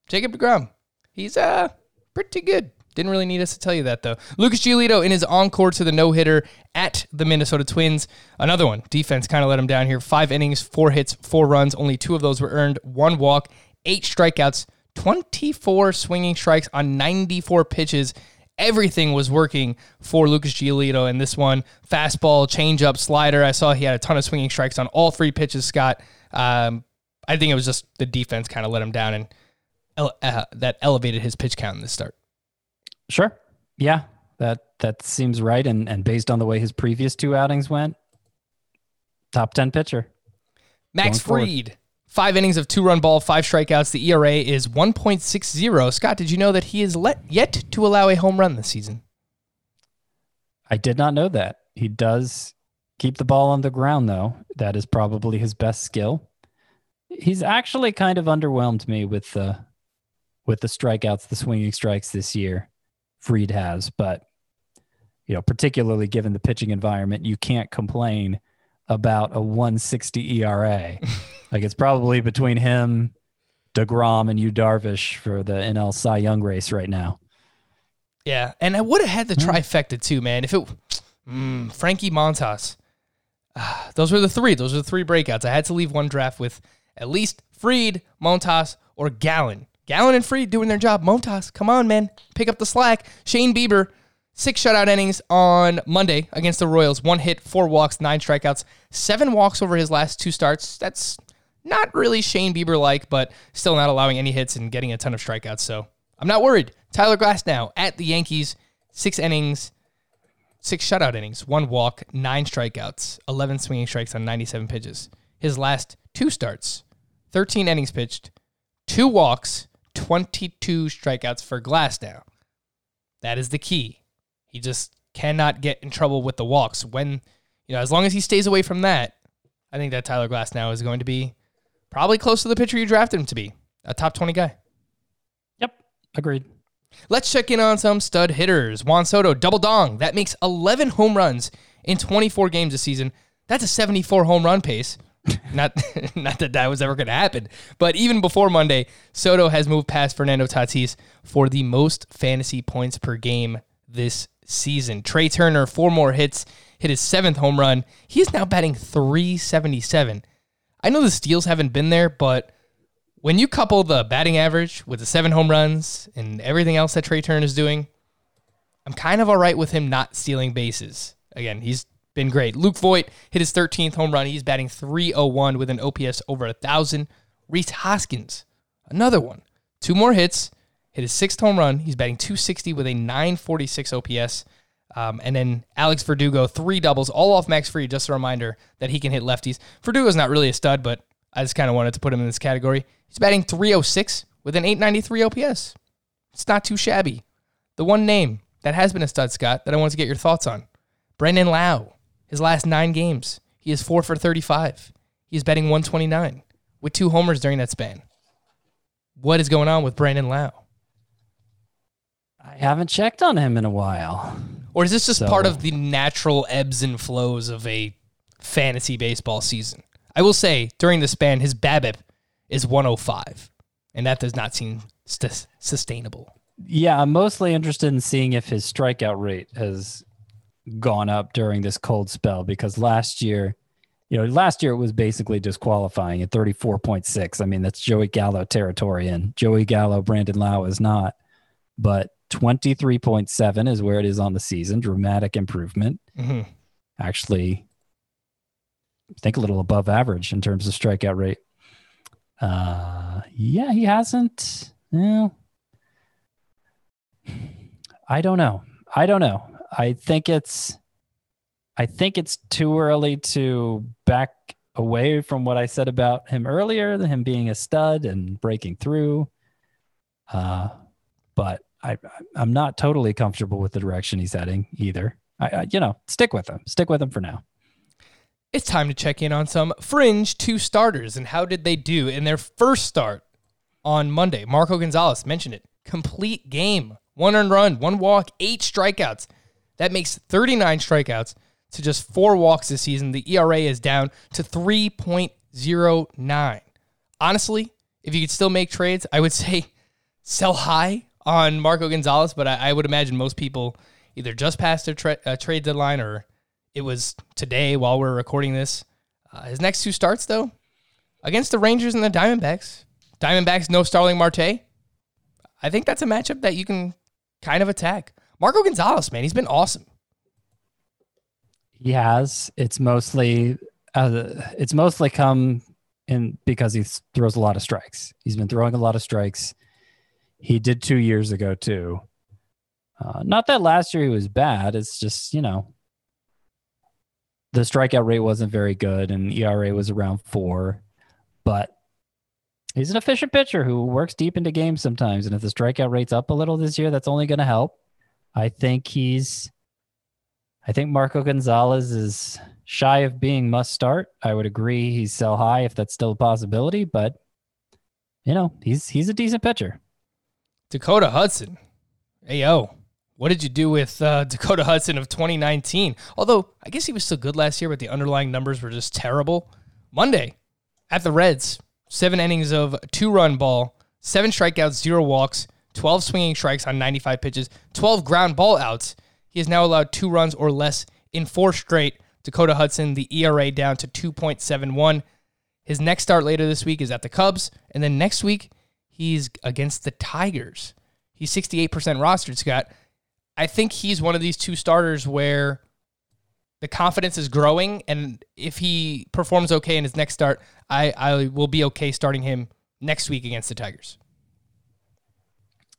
Jacob Degrom, he's uh pretty good. Didn't really need us to tell you that though. Lucas Giolito in his encore to the no hitter at the Minnesota Twins. Another one. Defense kind of let him down here. Five innings, four hits, four runs. Only two of those were earned. One walk, eight strikeouts, 24 swinging strikes on 94 pitches. Everything was working for Lucas Giolito in this one. Fastball, changeup, slider. I saw he had a ton of swinging strikes on all three pitches, Scott. Um, I think it was just the defense kind of let him down and ele- uh, that elevated his pitch count in the start. Sure. Yeah. That that seems right. And and based on the way his previous two outings went, top ten pitcher. Max forward. Fried, five innings of two run ball, five strikeouts. The ERA is 1.60. Scott, did you know that he is let yet to allow a home run this season? I did not know that. He does keep the ball on the ground though. That is probably his best skill. He's actually kind of underwhelmed me with the with the strikeouts, the swinging strikes this year. Fried has, but you know, particularly given the pitching environment, you can't complain about a 160 ERA. like it's probably between him, DeGrom, and Yu Darvish for the NL Cy Young race right now. Yeah, and I would have had the trifecta too, man. If it, mm, Frankie Montas, Ah, those were the three. Those were the three breakouts. I had to leave one draft with at least Fried, Montas, or Gallen. Gallen and Fried doing their job. Montas, come on, man, pick up the slack. Shane Bieber, six shutout innings on Monday against the Royals. One hit, four walks, nine strikeouts, seven walks over his last two starts. That's not really Shane Bieber like, but still not allowing any hits and getting a ton of strikeouts. So I'm not worried. Tyler Glasnow at the Yankees, six innings, six shutout innings, one walk, nine strikeouts, 11 swinging strikes on 97 pitches. His last two starts, 13 innings pitched, two walks, 22 strikeouts for Glasnow. That is the key. He just cannot get in trouble with the walks. When, you know, as long as he stays away from that, I think that Tyler Glasnow is going to be probably close to the pitcher you drafted him to be, a top 20 guy. Yep. Agreed. Let's check in on some stud hitters. Juan Soto, double dong. That makes 11 home runs in 24 games this season. That's a 74 home run pace. Not, not that that was ever going to happen, but even before Monday, Soto has moved past Fernando Tatis for the most fantasy points per game this season. Trey Turner, four more hits, hit his seventh home run. He is now batting 377. I know the steals haven't been there, but when you couple the batting average with the seven home runs and everything else that Trey Turner is doing, I'm kind of all right with him not stealing bases. Again, he's been great. Luke Voit hit his 13th home run. He's batting 301 with an OPS over a 1,000. Rhys Hoskins, another one. Two more hits, hit his sixth home run. He's batting 260 with a 946 OPS. Um, and then Alex Verdugo, three doubles, all off Max Fried. Just a reminder that he can hit lefties. Verdugo's not really a stud, but I just kind of wanted to put him in this category. He's batting 306 with an 893 OPS. It's not too shabby. The one name that has been a stud, Scott, that I want to get your thoughts on Brandon Lowe. His last nine games, he is four for 35. He is batting 129 with two homers during that span. What is going on with Brandon Lowe? I haven't checked on him in a while. Or is this just So- part of the natural ebbs and flows of a fantasy baseball season? I will say during the span, his BABIP is 105, and that does not seem st- sustainable. Yeah, I'm mostly interested in seeing if his strikeout rate has gone up during this cold spell because last year, you know, last year it was basically disqualifying at 34.6. I mean, that's Joey Gallo territory, and Joey Gallo, Brandon Lowe is not, but 23.7 is where it is on the season. Dramatic improvement. hmm Actually, I think a little above average in terms of strikeout rate. Uh, yeah, he hasn't. Well, I don't know. I don't know. I think it's I think it's too early to back away from what I said about him earlier, him being a stud and breaking through. Uh, but I I'm not totally comfortable with the direction he's heading either. I, I you know stick with him. Stick with him for now. It's time to check in on some fringe two starters and how did they do in their first start on Monday. Marco Gonzales mentioned it. Complete game. One earned run, one walk, eight strikeouts. That makes 39 strikeouts to just four walks this season. The ERA is down to 3.09. Honestly, if you could still make trades, I would say sell high on Marco Gonzales, but I, I would imagine most people either just passed their tra- uh, trade deadline or it was today while we're recording this. Uh, his next two starts, though, against the Rangers and the Diamondbacks. Diamondbacks, no Starling Marte. I think that's a matchup that you can kind of attack. Marco Gonzales, man, he's been awesome. He has. It's mostly uh, it's mostly come in because he throws a lot of strikes. He's been throwing a lot of strikes. He did two years ago too. Uh, not that last year he was bad. It's just you know the strikeout rate wasn't very good, and ERA was around four. But he's an efficient pitcher who works deep into games sometimes. And if the strikeout rate's up a little this year, that's only going to help. I think he's I think Marco Gonzales is shy of being must start. I would agree he's sell high if that's still a possibility, but you know, he's he's a decent pitcher. Dakota Hudson. Hey yo. What did you do with uh, Dakota Hudson of 2019? Although I guess he was still good last year, but the underlying numbers were just terrible. Monday at the Reds, seven innings of two run ball, seven strikeouts, zero walks, 12 swinging strikes on 95 pitches, 12 ground ball outs. He has now allowed two runs or less in four straight. Dakota Hudson, the ERA down to 2.71. His next start later this week is at the Cubs. And then next week, he's against the Tigers. He's 68% rostered, Scott. I think he's one of these two starters where the confidence is growing. And if he performs okay in his next start, I, I will be okay starting him next week against the Tigers.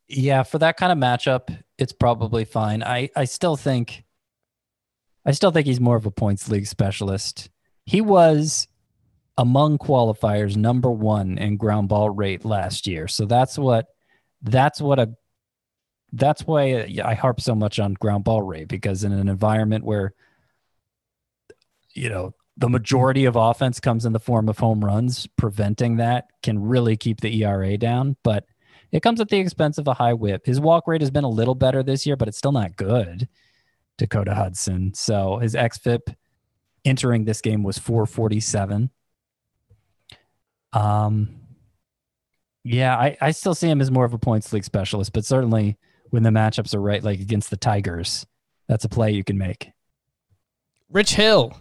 Yeah, for that kind of matchup, it's probably fine. I, I still think I still think he's more of a points league specialist. He was among qualifiers number one in ground ball rate last year. So that's what that's what a that's why I harp so much on ground ball rate because in an environment where you know the majority of offense comes in the form of home runs, preventing that can really keep the ERA down. But it comes at the expense of a high whip. His walk rate has been a little better this year, but it's still not good. Dakota Hudson. So his xFIP entering this game was 447. Um, yeah, I, I still see him as more of a points league specialist, but certainly when the matchups are right, like against the Tigers, that's a play you can make. Rich Hill,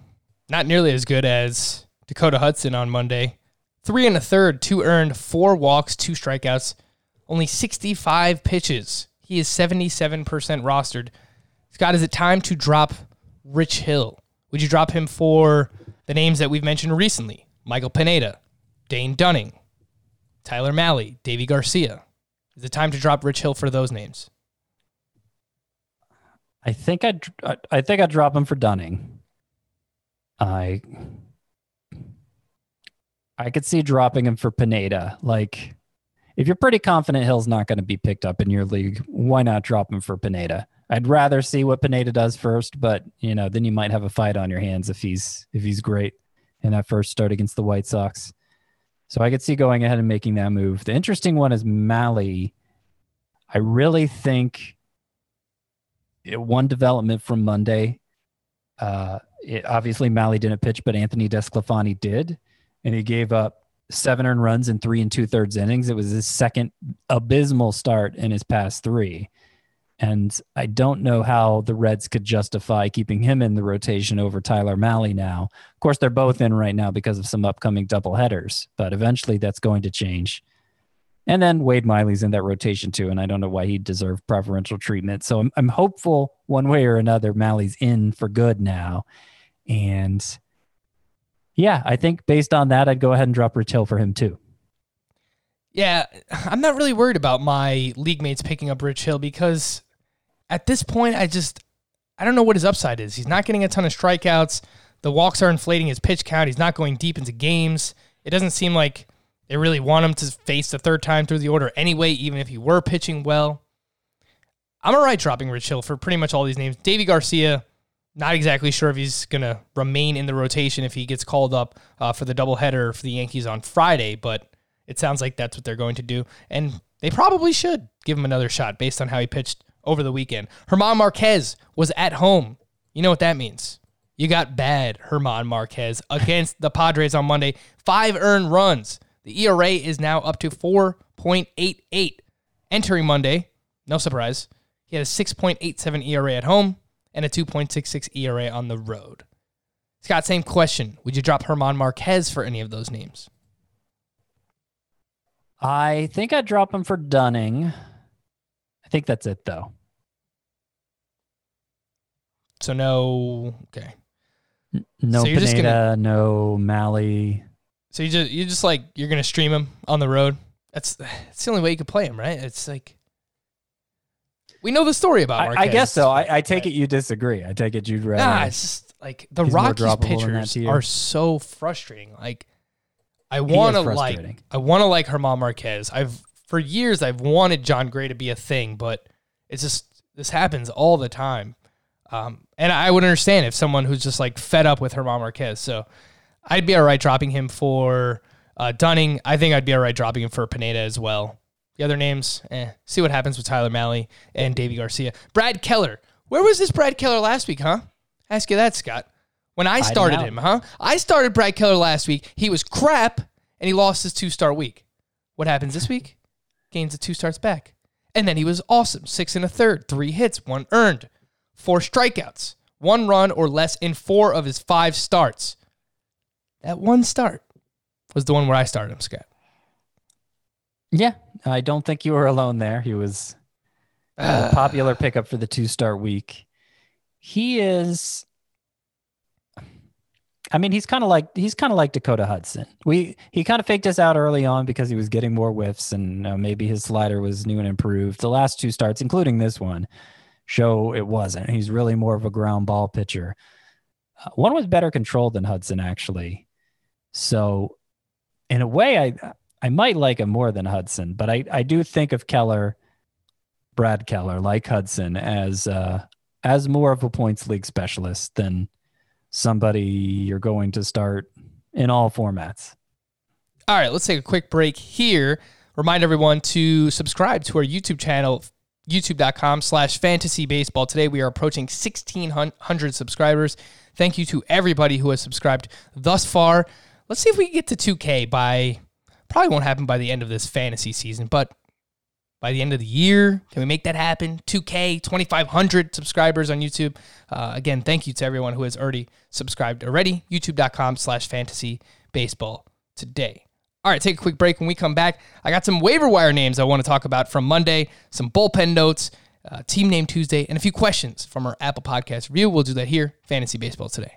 not nearly as good as Dakota Hudson on Monday. Three and a third, two earned, four walks, two strikeouts, only 65 pitches. He is 77% rostered. Scott, is it time to drop Rich Hill? Would you drop him for the names that we've mentioned recently? Michael Pineda, Dane Dunning, Tyler Mahle, Deivi Garcia. Is it time to drop Rich Hill for those names? I think I'd I think I'd drop him for Dunning. I I could see dropping him for Pineda. Like if you're pretty confident Hill's not going to be picked up in your league, why not drop him for Pineda? I'd rather see what Pineda does first, but you know, then you might have a fight on your hands if he's if he's great in that first start against the White Sox. So I could see going ahead and making that move. The interesting one is Mahle. I really think it, one development from Monday. Uh, it, obviously, Mahle didn't pitch, but Anthony Desclafani did, and he gave up seven earned runs in three and two thirds innings. It was his second abysmal start in his past three. And I don't know how the Reds could justify keeping him in the rotation over Tyler Mahle now. Of course, they're both in right now because of some upcoming doubleheaders, but eventually that's going to change. And then Wade Miley's in that rotation too, and I don't know why he deserved preferential treatment. So I'm, I'm hopeful one way or another Mahle's in for good now. And yeah, I think based on that, I'd go ahead and drop Rich Hill for him too. Yeah, I'm not really worried about my league mates picking up Rich Hill because at this point, I just I don't know what his upside is. He's not getting a ton of strikeouts. The walks are inflating his pitch count. He's not going deep into games. It doesn't seem like they really want him to face the third time through the order anyway, even if he were pitching well. I'm all right dropping Rich Hill for pretty much all these names. Deivi Garcia, Not exactly sure if he's going to remain in the rotation if he gets called up uh, for the doubleheader for the Yankees on Friday, but it sounds like that's what they're going to do. And they probably should give him another shot based on how he pitched over the weekend. German Marquez was at home. You know what that means. You got bad German Marquez against the Padres on Monday. Five earned runs. The ERA is now up to 4.88. Entering Monday, no surprise, he had a 6.87 ERA at home and a 2.66 ERA on the road. Scott, same question. Would you drop German Marquez for any of those names? I think I'd drop him for Dunning. I think that's it though. So no, okay. No So Pineda, gonna- no Mahle. So you just you're just like you're gonna stream him on the road. That's that's the only way you could play him, right? It's like we know the story about I, Marquez. I guess so. I, I take Right. it you disagree. I take it you'd rather. Nah, it's just like the Rockies droppable than that pitchers are so frustrating. Like I want to like. I want to like German Marquez. I've for years I've wanted Jon Gray to be a thing, but it's just this happens all the time. Um, and I would understand if someone who's just like fed up with German Marquez. So I'd be all right dropping him for uh, Dunning. I think I'd be all right dropping him for Pineda as well. The other names, eh. See what happens with Tyler Mahle and Deivi Garcia. Brad Keller. Where was this Brad Keller last week, huh? Ask you that, Scott. When I started out. him, huh? I started Brad Keller last week. He was crap, and he lost his two star week. What happens this week? Gains the two starts back. And then he was awesome. Six and a third, three hits, one earned, four strikeouts, one run or less in four of his five starts. That one start was the one where I started him, Scott. Yeah, I don't think you were alone there. He was a popular pickup for the two star week. He is. I mean, he's kind of like he's kind of like Dakota Hudson. We he kind of faked us out early on because he was getting more whiffs and uh, maybe his slider was new and improved. The last two starts, including this one, show it wasn't. He's really more of a ground ball pitcher. Uh, one was better controlled than Hudson actually. So, in a way, I I might like him more than Hudson, but I, I do think of Keller, Brad Keller, like Hudson, as uh, as more of a points league specialist than somebody you're going to start in all formats. All right, let's take a quick break here. Remind everyone to subscribe to our YouTube channel, youtube.com slash fantasy baseball. Today we are approaching 1,600 subscribers. Thank you to everybody who has subscribed thus far. Let's see if we can get to 2K by, probably won't happen by the end of this fantasy season, but by the end of the year, can we make that happen? 2K, 2,500 subscribers on YouTube. Uh, again, thank you to everyone who has already subscribed already. YouTube.com slash fantasy baseball today. All right, take a quick break. When we come back, I got some waiver wire names I want to talk about from Monday, some bullpen notes, uh, team name Tuesday, and a few questions from our Apple Podcast review. We'll do that here, Fantasy Baseball today.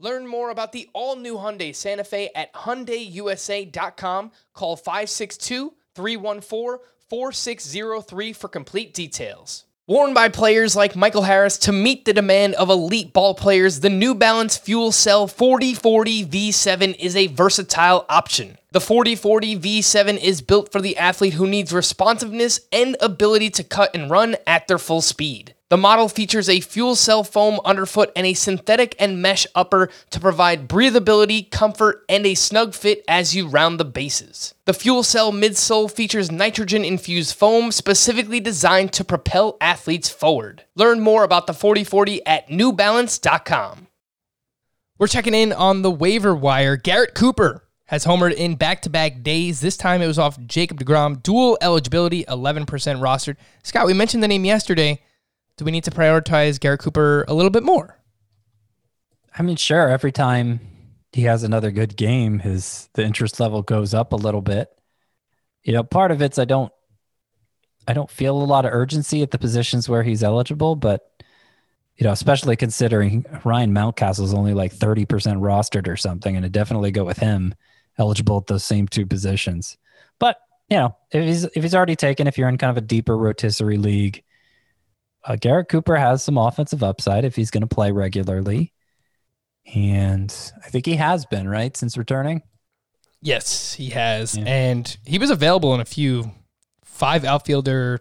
Learn more about the all new Hyundai Santa Fe at HyundaiUSA.com. Call 562 314 4603 for complete details. Worn by players like Michael Harris to meet the demand of elite ball players, the New Balance FuelCell 4040 V7 is a versatile option. The 4040 V7 is built for the athlete who needs responsiveness and ability to cut and run at their full speed. The model features a fuel cell foam underfoot and a synthetic and mesh upper to provide breathability, comfort, and a snug fit as you round the bases. The fuel cell midsole features nitrogen infused foam specifically designed to propel athletes forward. Learn more about the 4040 at newbalance.com. We're checking in on the waiver wire. Garrett Cooper has homered in back to back days. This time it was off Jacob DeGrom. Dual eligibility, 11% rostered. Scott, we mentioned the name yesterday. Do we need to prioritize Garrett Cooper a little bit more? I mean, sure. Every time he has another good game, his the interest level goes up a little bit. you know, part of it's I don't I don't feel a lot of urgency at the positions where he's eligible, but you know, especially considering Ryan Mountcastle is only like 30% rostered or something, and I definitely go with him eligible at those same two positions. But you know, if he's if he's already taken, if you're in kind of a deeper rotisserie league, uh, Garrett Cooper has some offensive upside if he's going to play regularly, and I think he has been right since returning. Yes, he has. Yeah. And he was available in a few five outfielder,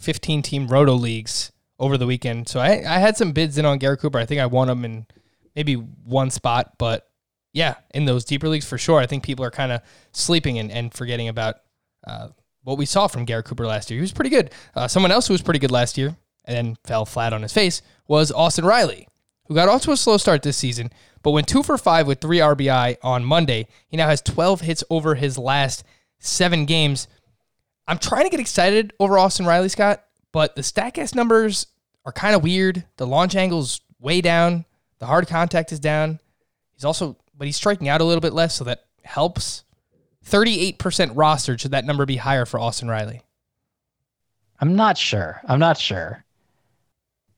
15 team roto leagues over the weekend. So I, I had some bids in on Garrett Cooper. I think I won him in maybe one spot. But yeah, in those deeper leagues for sure. I think people are kind of sleeping and, and forgetting about uh, what we saw from Garrett Cooper last year. He was pretty good. Uh, someone else who was pretty good last year and then fell flat on his face was Austin Riley, who got off to a slow start this season, but went two for five with three RBI on Monday. He now has 12 hits over his last seven games. I'm trying to get excited over Austin Riley, Scott, but the StatCast numbers are kind of weird. The launch angle's way down. The hard contact is down. He's also, but he's striking out a little bit less, so that helps. 38% rostered. Should that number be higher for Austin Riley? I'm not sure. I'm not sure.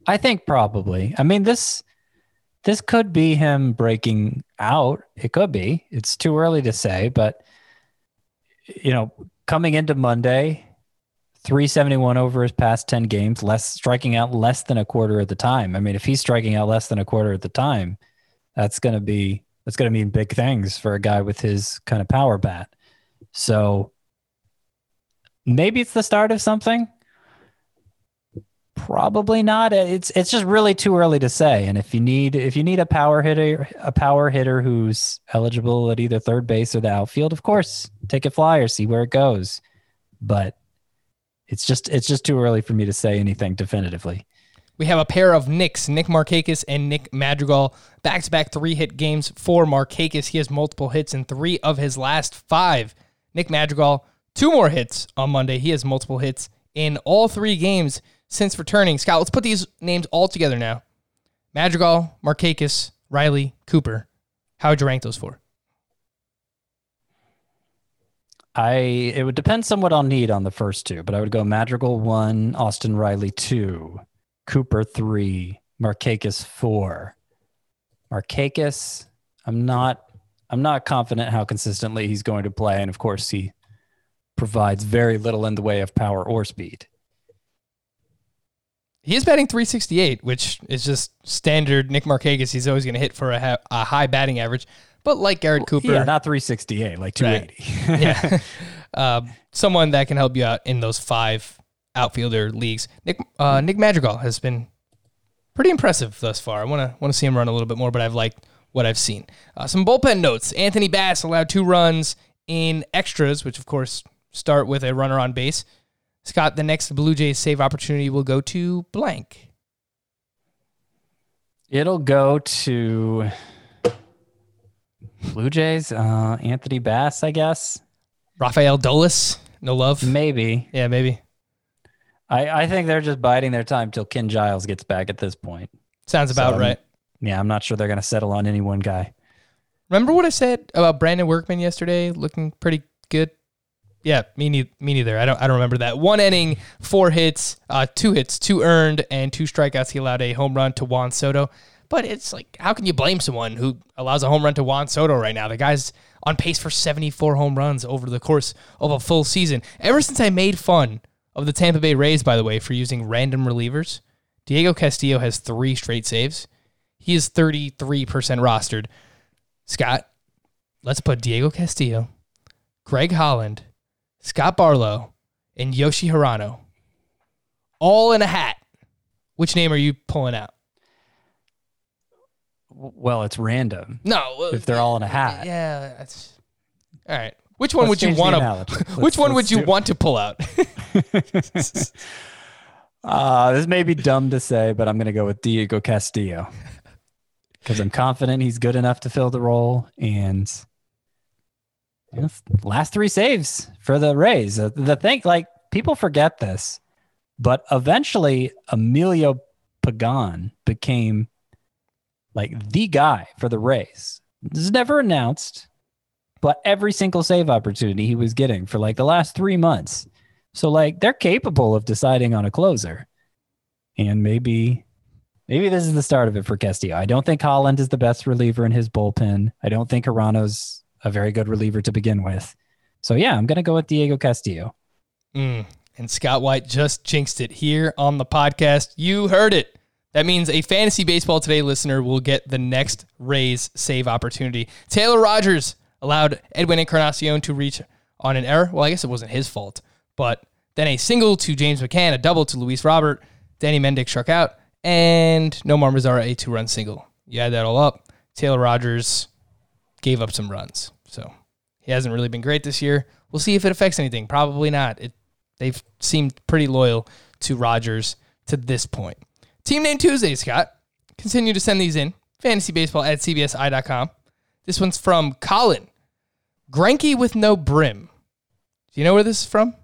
I think probably. I mean this this could be him breaking out. It could be. It's too early to say, but you know, coming into Monday, 371 over his past 10 games, less striking out less than a quarter at the time. I mean, if he's striking out less than a quarter at the time, that's going to be that's going to mean big things for a guy with his kind of power bat. So maybe it's the start of something. Probably not. Uh, it's it's just really too early to say. And if you need if you need a power hitter a power hitter who's eligible at either third base or the outfield, of course, take a flyer, see where it goes. But it's just it's just too early for me to say anything definitively. We have a pair of Knicks, Nick Markakis and Nick Madrigal, back to back three hit games for Markakis. He has multiple hits in three of his last five. Nick Madrigal, two more hits on Monday. He has multiple hits in all three games since returning. Scott, let's put these names all together now. Madrigal, Markakis, Riley, Cooper. How would you rank those four? I it would depend somewhat on need on the first two, but I would go Madrigal one, Austin Riley two, Cooper three, Markakis four. Markakis, I'm not I'm not confident how consistently he's going to play, and of course he provides very little in the way of power or speed. He is batting 368, which is just standard Nick Markakis. He's always going to hit for a, ha- a high batting average. But like Garrett Cooper, Yeah, not 368, like 280. yeah, um, someone that can help you out in those five outfielder leagues. Nick uh, Nick Madrigal has been pretty impressive thus far. I want to want to see him run a little bit more, but I've liked what I've seen. Uh, some bullpen notes: Anthony Bass allowed two runs in extras, which of course start with a runner on base. Scott, the next Blue Jays save opportunity will go to blank. It'll go to Blue Jays, uh, Anthony Bass, I guess. Rafael Dolis, no love. Maybe. Yeah, maybe. I, I think they're just biding their time till Ken Giles gets back at this point. Sounds about So, right. Yeah, I'm not sure they're going to settle on any one guy. Remember what I said about Brandon Workman yesterday, looking pretty good. Yeah, me, me neither. I don't. I don't remember that. One inning, four hits, uh, two hits, two earned, and two strikeouts. He allowed a home run to Juan Soto. But it's like, how can you blame someone who allows a home run to Juan Soto right now? The guy's on pace for 74 home runs over the course of a full season. Ever since I made fun of the Tampa Bay Rays, by the way, for using random relievers, Diego Castillo has three straight saves. He is 33% rostered. Scott, let's put Diego Castillo, Greg Holland, Scott Barlow, and Yoshi Hirano all in a hat. Which name are you pulling out? Well, it's random. No, If they're all in a hat. Yeah, that's all right. Which one Let's would you want to? Which one would you want to pull out? Uh, this may be dumb to say, but I'm going to go with Diego Castillo because I'm confident he's good enough to fill the role. And last three saves for the Rays. The thing, like, people forget this, but eventually Emilio Pagan became like the guy for the Rays. This is never announced, but every single save opportunity he was getting for like the last three months. So like they're capable of deciding on a closer. And maybe maybe this is the start of it for Castillo. I don't think Holland is the best reliever in his bullpen. I don't think Hirano's a very good reliever to begin with. So yeah, I'm gonna go with Diego Castillo. Mm. And Scott White just jinxed it here on the podcast. You heard it. That means a fantasy baseball today listener will get the next Rays save opportunity. Taylor Rogers allowed Edwin Encarnacion to reach on an error. Well, I guess it wasn't his fault, but then a single to James McCann, a double to Luis Robert, Danny Mendick struck out, and Nomar Mazara a two run single. You add that all up. Taylor Rogers gave up some runs, so he hasn't really been great this year. We'll see if it affects anything. Probably not. It they've seemed pretty loyal to Rogers to this point. Team Name Tuesday, Scott. Continue to send these in. Fantasybaseball at cbsi.com. This one's from Colin. Granky with no brim. Do you know where this is from?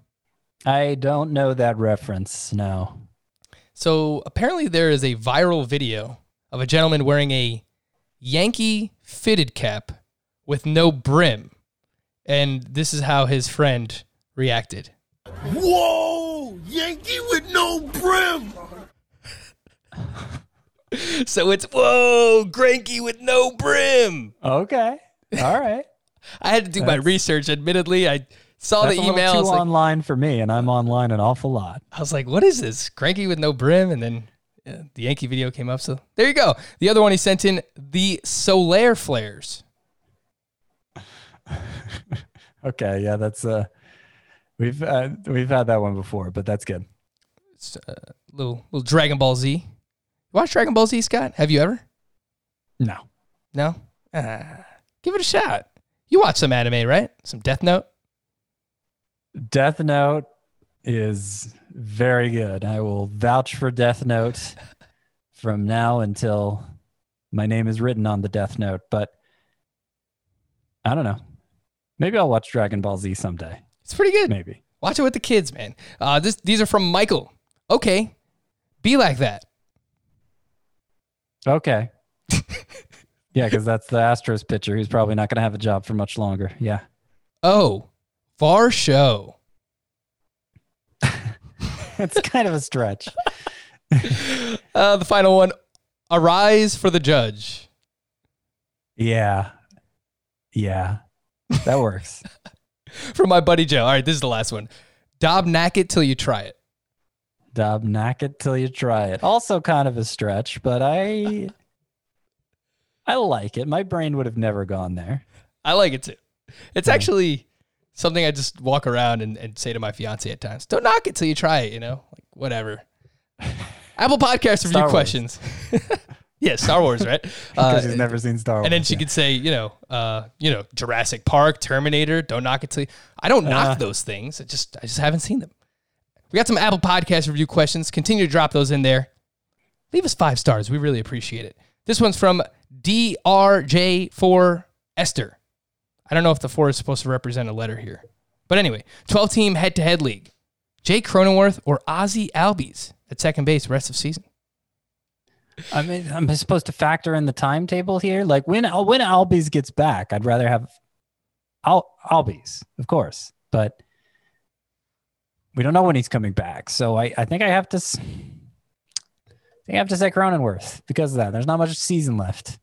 I don't know that reference. No. So apparently there is a viral video of a gentleman wearing a Yankee fitted cap with no brim. And this is how his friend reacted. Whoa! Yankee with no brim! So it's whoa, Granky with no brim. Okay. All right. I had to do my research. Admittedly, I saw That's the a little email. I too like, online for me, and I'm online an awful lot. I was like, "What is this? Cranky with no brim?" And then yeah, the Yankee video came up. So there you go. The other one he sent in the Solaire flares. Okay, yeah, that's uh, we've uh, we've had that one before, but that's good. It's uh, little little Dragon Ball Z. Watch Dragon Ball Z, Scott? Have you ever? No, No. Ah, give it a shot. You watch some anime, right? Some Death Note. Death Note is very good. I will vouch for Death Note from now until my name is written on the Death Note. But I don't know. Maybe I'll watch Dragon Ball Z someday. It's pretty good. Maybe. Watch it with the kids, man. Uh, this these are from Michael. Okay, be like that. Okay. yeah, because that's the Astros pitcher who's probably not going to have a job for much longer. Yeah. Oh, Var show. it's kind of a stretch. Uh, the final one. Arise for the judge. Yeah. Yeah. That works. From my buddy Joe. All right, this is the last one. Dobnak it till you try it. Dobnak it till you try it. Also kind of a stretch, but I I like it. My brain would have never gone there. I like it too. It's actually something I just walk around and, and say to my fiance at times. Don't knock it till you try it, you know? Like whatever. Apple Podcast review questions. yeah, Star Wars, right? Because Uh, she's never seen Star Wars. and then she yeah. could say, you know, uh, you know, Jurassic Park, Terminator. Don't knock it till you. I don't knock Uh. those things. I just, I just haven't seen them. We got some Apple Podcast review questions. Continue to drop those in there. Leave us five stars. We really appreciate it. This one's from DRJ4 Esther. I don't know if the four is supposed to represent a letter here. But anyway, 12 team head to head league. Jake Cronenworth or Ozzie Albies at second base rest of season. I mean, I'm supposed to factor in the timetable here. Like when when Albies gets back, I'd rather have Al Albies, of course, but we don't know when he's coming back. So I, I think I have to. I think I have to say Cronenworth because of that. There's not much season left.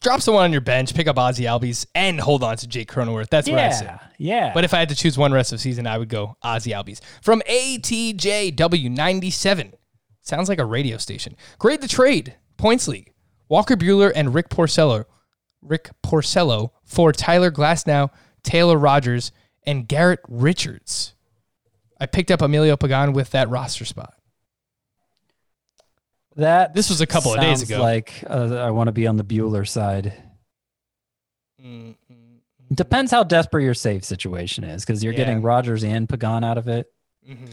Drop someone on your bench, pick up Ozzie Albies, and hold on to Jake Cronenworth. That's what I say. Yeah, yeah. But if I had to choose one rest of season, I would go Ozzie Albies. From ATJW97. Sounds like a radio station. Grade the trade. Points league. Walker Buehler and Rick Porcello. Rick Porcello for Tyler Glasnow, Taylor Rogers, and Garrett Richards. I picked up Emilio Pagan with that roster spot. that This was a couple of days ago. Like uh, I want to be on the Buehler side. Mm, Depends how desperate your save situation is because you're Yeah. getting Rogers and Pagan out of it. mhm.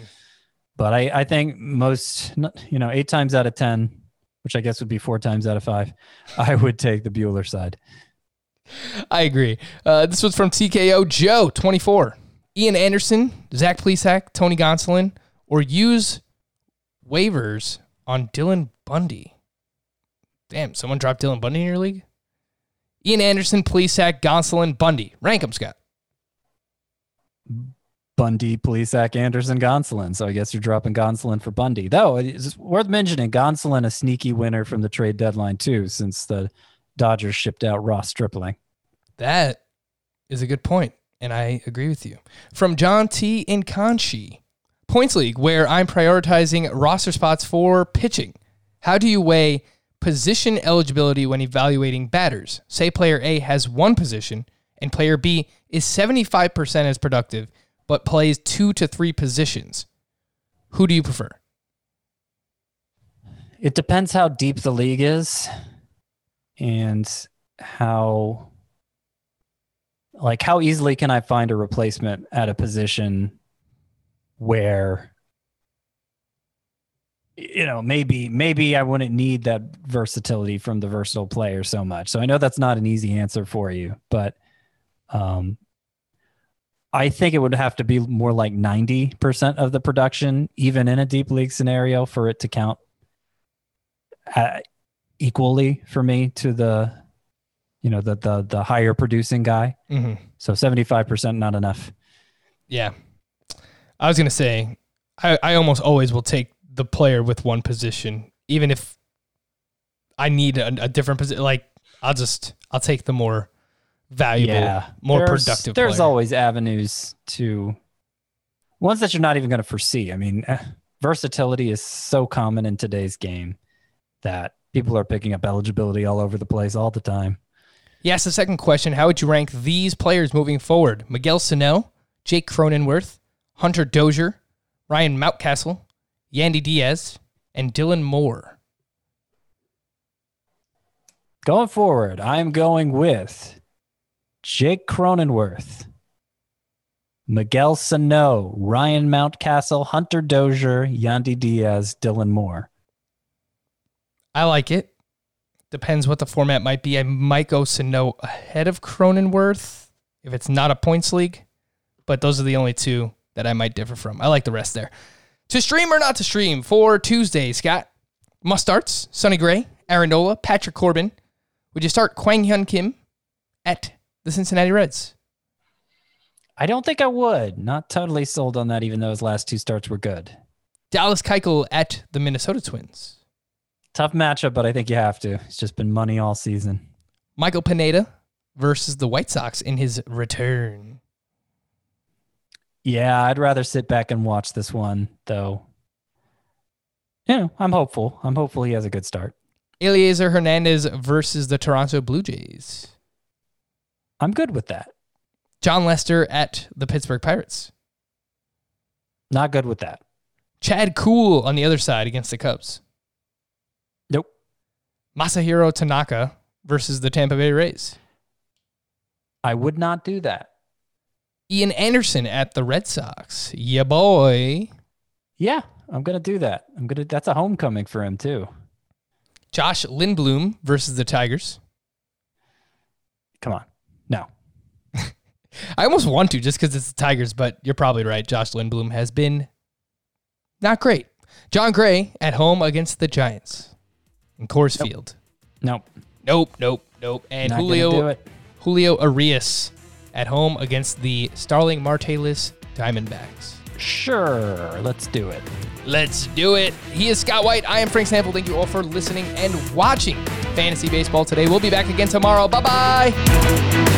But I, I think most, you know, eight times out of 10, which I guess would be four times out of five, I would take the Buehler side. I agree. Uh, this was from TKO Joe, 24. Ian Anderson, Zach Plesac, Tony Gonsolin, or use waivers on Dylan Bundy. Damn, someone dropped Dylan Bundy in your league? Ian Anderson, Plesac, Gonsolin, Bundy. Rank them, Scott. Bundy, Plesac, Anderson, Gonsolin. So I guess you're dropping Gonsolin for Bundy. Though it's worth mentioning Gonsolin a sneaky winner from the trade deadline too, since the Dodgers shipped out Ross Stripling. That is a good point, and I agree with you. From John T. in Conchi, Points League, where I'm prioritizing roster spots for pitching. How do you weigh position eligibility when evaluating batters? Say player A has one position and player B is 75% as productive, but plays two to three positions. Who do you prefer? It depends how deep the league is and how like how easily can I find a replacement at a position where you know maybe maybe I wouldn't need that versatility from the versatile player so much. So I know that's not an easy answer for you, but um I think it would have to be more like 90% of the production even in a deep league scenario for it to count uh, equally for me to the you know the the the higher producing guy. Mm-hmm. So 75% not enough. Yeah. I was going to say, I, I almost always will take the player with one position, even if I need a, a different position. Like, I'll just, I'll take the more valuable, more There's- productive There's player. always avenues to ones that you're not even going to foresee. I mean, eh, versatility is so common in today's game that people are picking up eligibility all over the place all the time. He asked the second question How would you rank these players moving forward? Miguel Sano, Jake Cronenworth, Hunter Dozier, Ryan Mountcastle, Yandy Diaz, and Dylan Moore. Going forward, I'm going with Jake Cronenworth, Miguel Sano, Ryan Mountcastle, Hunter Dozier, Yandy Diaz, Dylan Moore. I like it. Depends what the format might be. I might go Sano ahead of Cronenworth if it's not a points league, but those are the only two that I might differ from. I like the rest there. To stream or not to stream for Tuesday, Scott. Must starts Sonny Gray, Aaron Patrick Corbin. Would you start Kwang Hyun Kim at the Cincinnati Reds? I don't think I would. Not totally sold on that, even though his last two starts were good. Dallas Keuchel at the Minnesota Twins. Tough matchup, but I think you have to. It's just been money all season. Michael Pineda versus the White Sox in his return. Yeah, I'd rather sit back and watch this one, though. You know, I'm hopeful. I'm hopeful he has a good start. Elieser Hernandez versus the Toronto Blue Jays. I'm good with that. Jon Lester at the Pittsburgh Pirates. Not good with that. Chad Kuhl on the other side against the Cubs. Nope. Masahiro Tanaka versus the Tampa Bay Rays. I would not do that. Ian Anderson at the Red Sox. Yeah, boy. Yeah, I'm gonna do that. I'm gonna. That's a homecoming for him too. Josh Lindblom versus the Tigers. Come on. No. I almost want to just because it's the Tigers, but you're probably right. Josh Lindblom has been not great. Jon Gray at home against the Giants in Coors Field. Nope. Nope, nope, nope. And Not Julio. Julio Urias at home against the Starling Martelis Diamondbacks. Sure. Let's do it. Let's do it. He is Scott White. I am Frank Stampfl. Thank you all for listening and watching Fantasy Baseball today. We'll be back again tomorrow. Bye bye.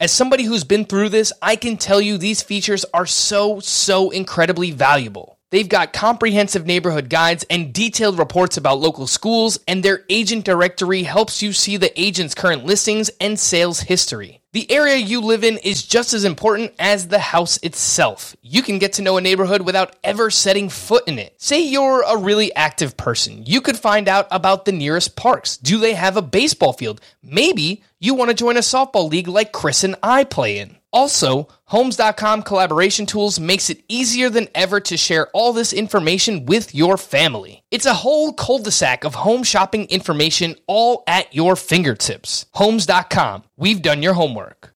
As somebody who's been through this, I can tell you these features are so, so incredibly valuable. They've got comprehensive neighborhood guides and detailed reports about local schools, and their agent directory helps you see the agent's current listings and sales history. The area you live in is just as important as the house itself. You can get to know a neighborhood without ever setting foot in it. Say you're a really active person. You could find out about the nearest parks. Do they have a baseball field? Maybe you want to join a softball league like Chris and I play in. Also, Homes.com collaboration tools makes it easier than ever to share all this information with your family. It's a whole cul-de-sac of home shopping information all at your fingertips. Homes.com. We've done your homework.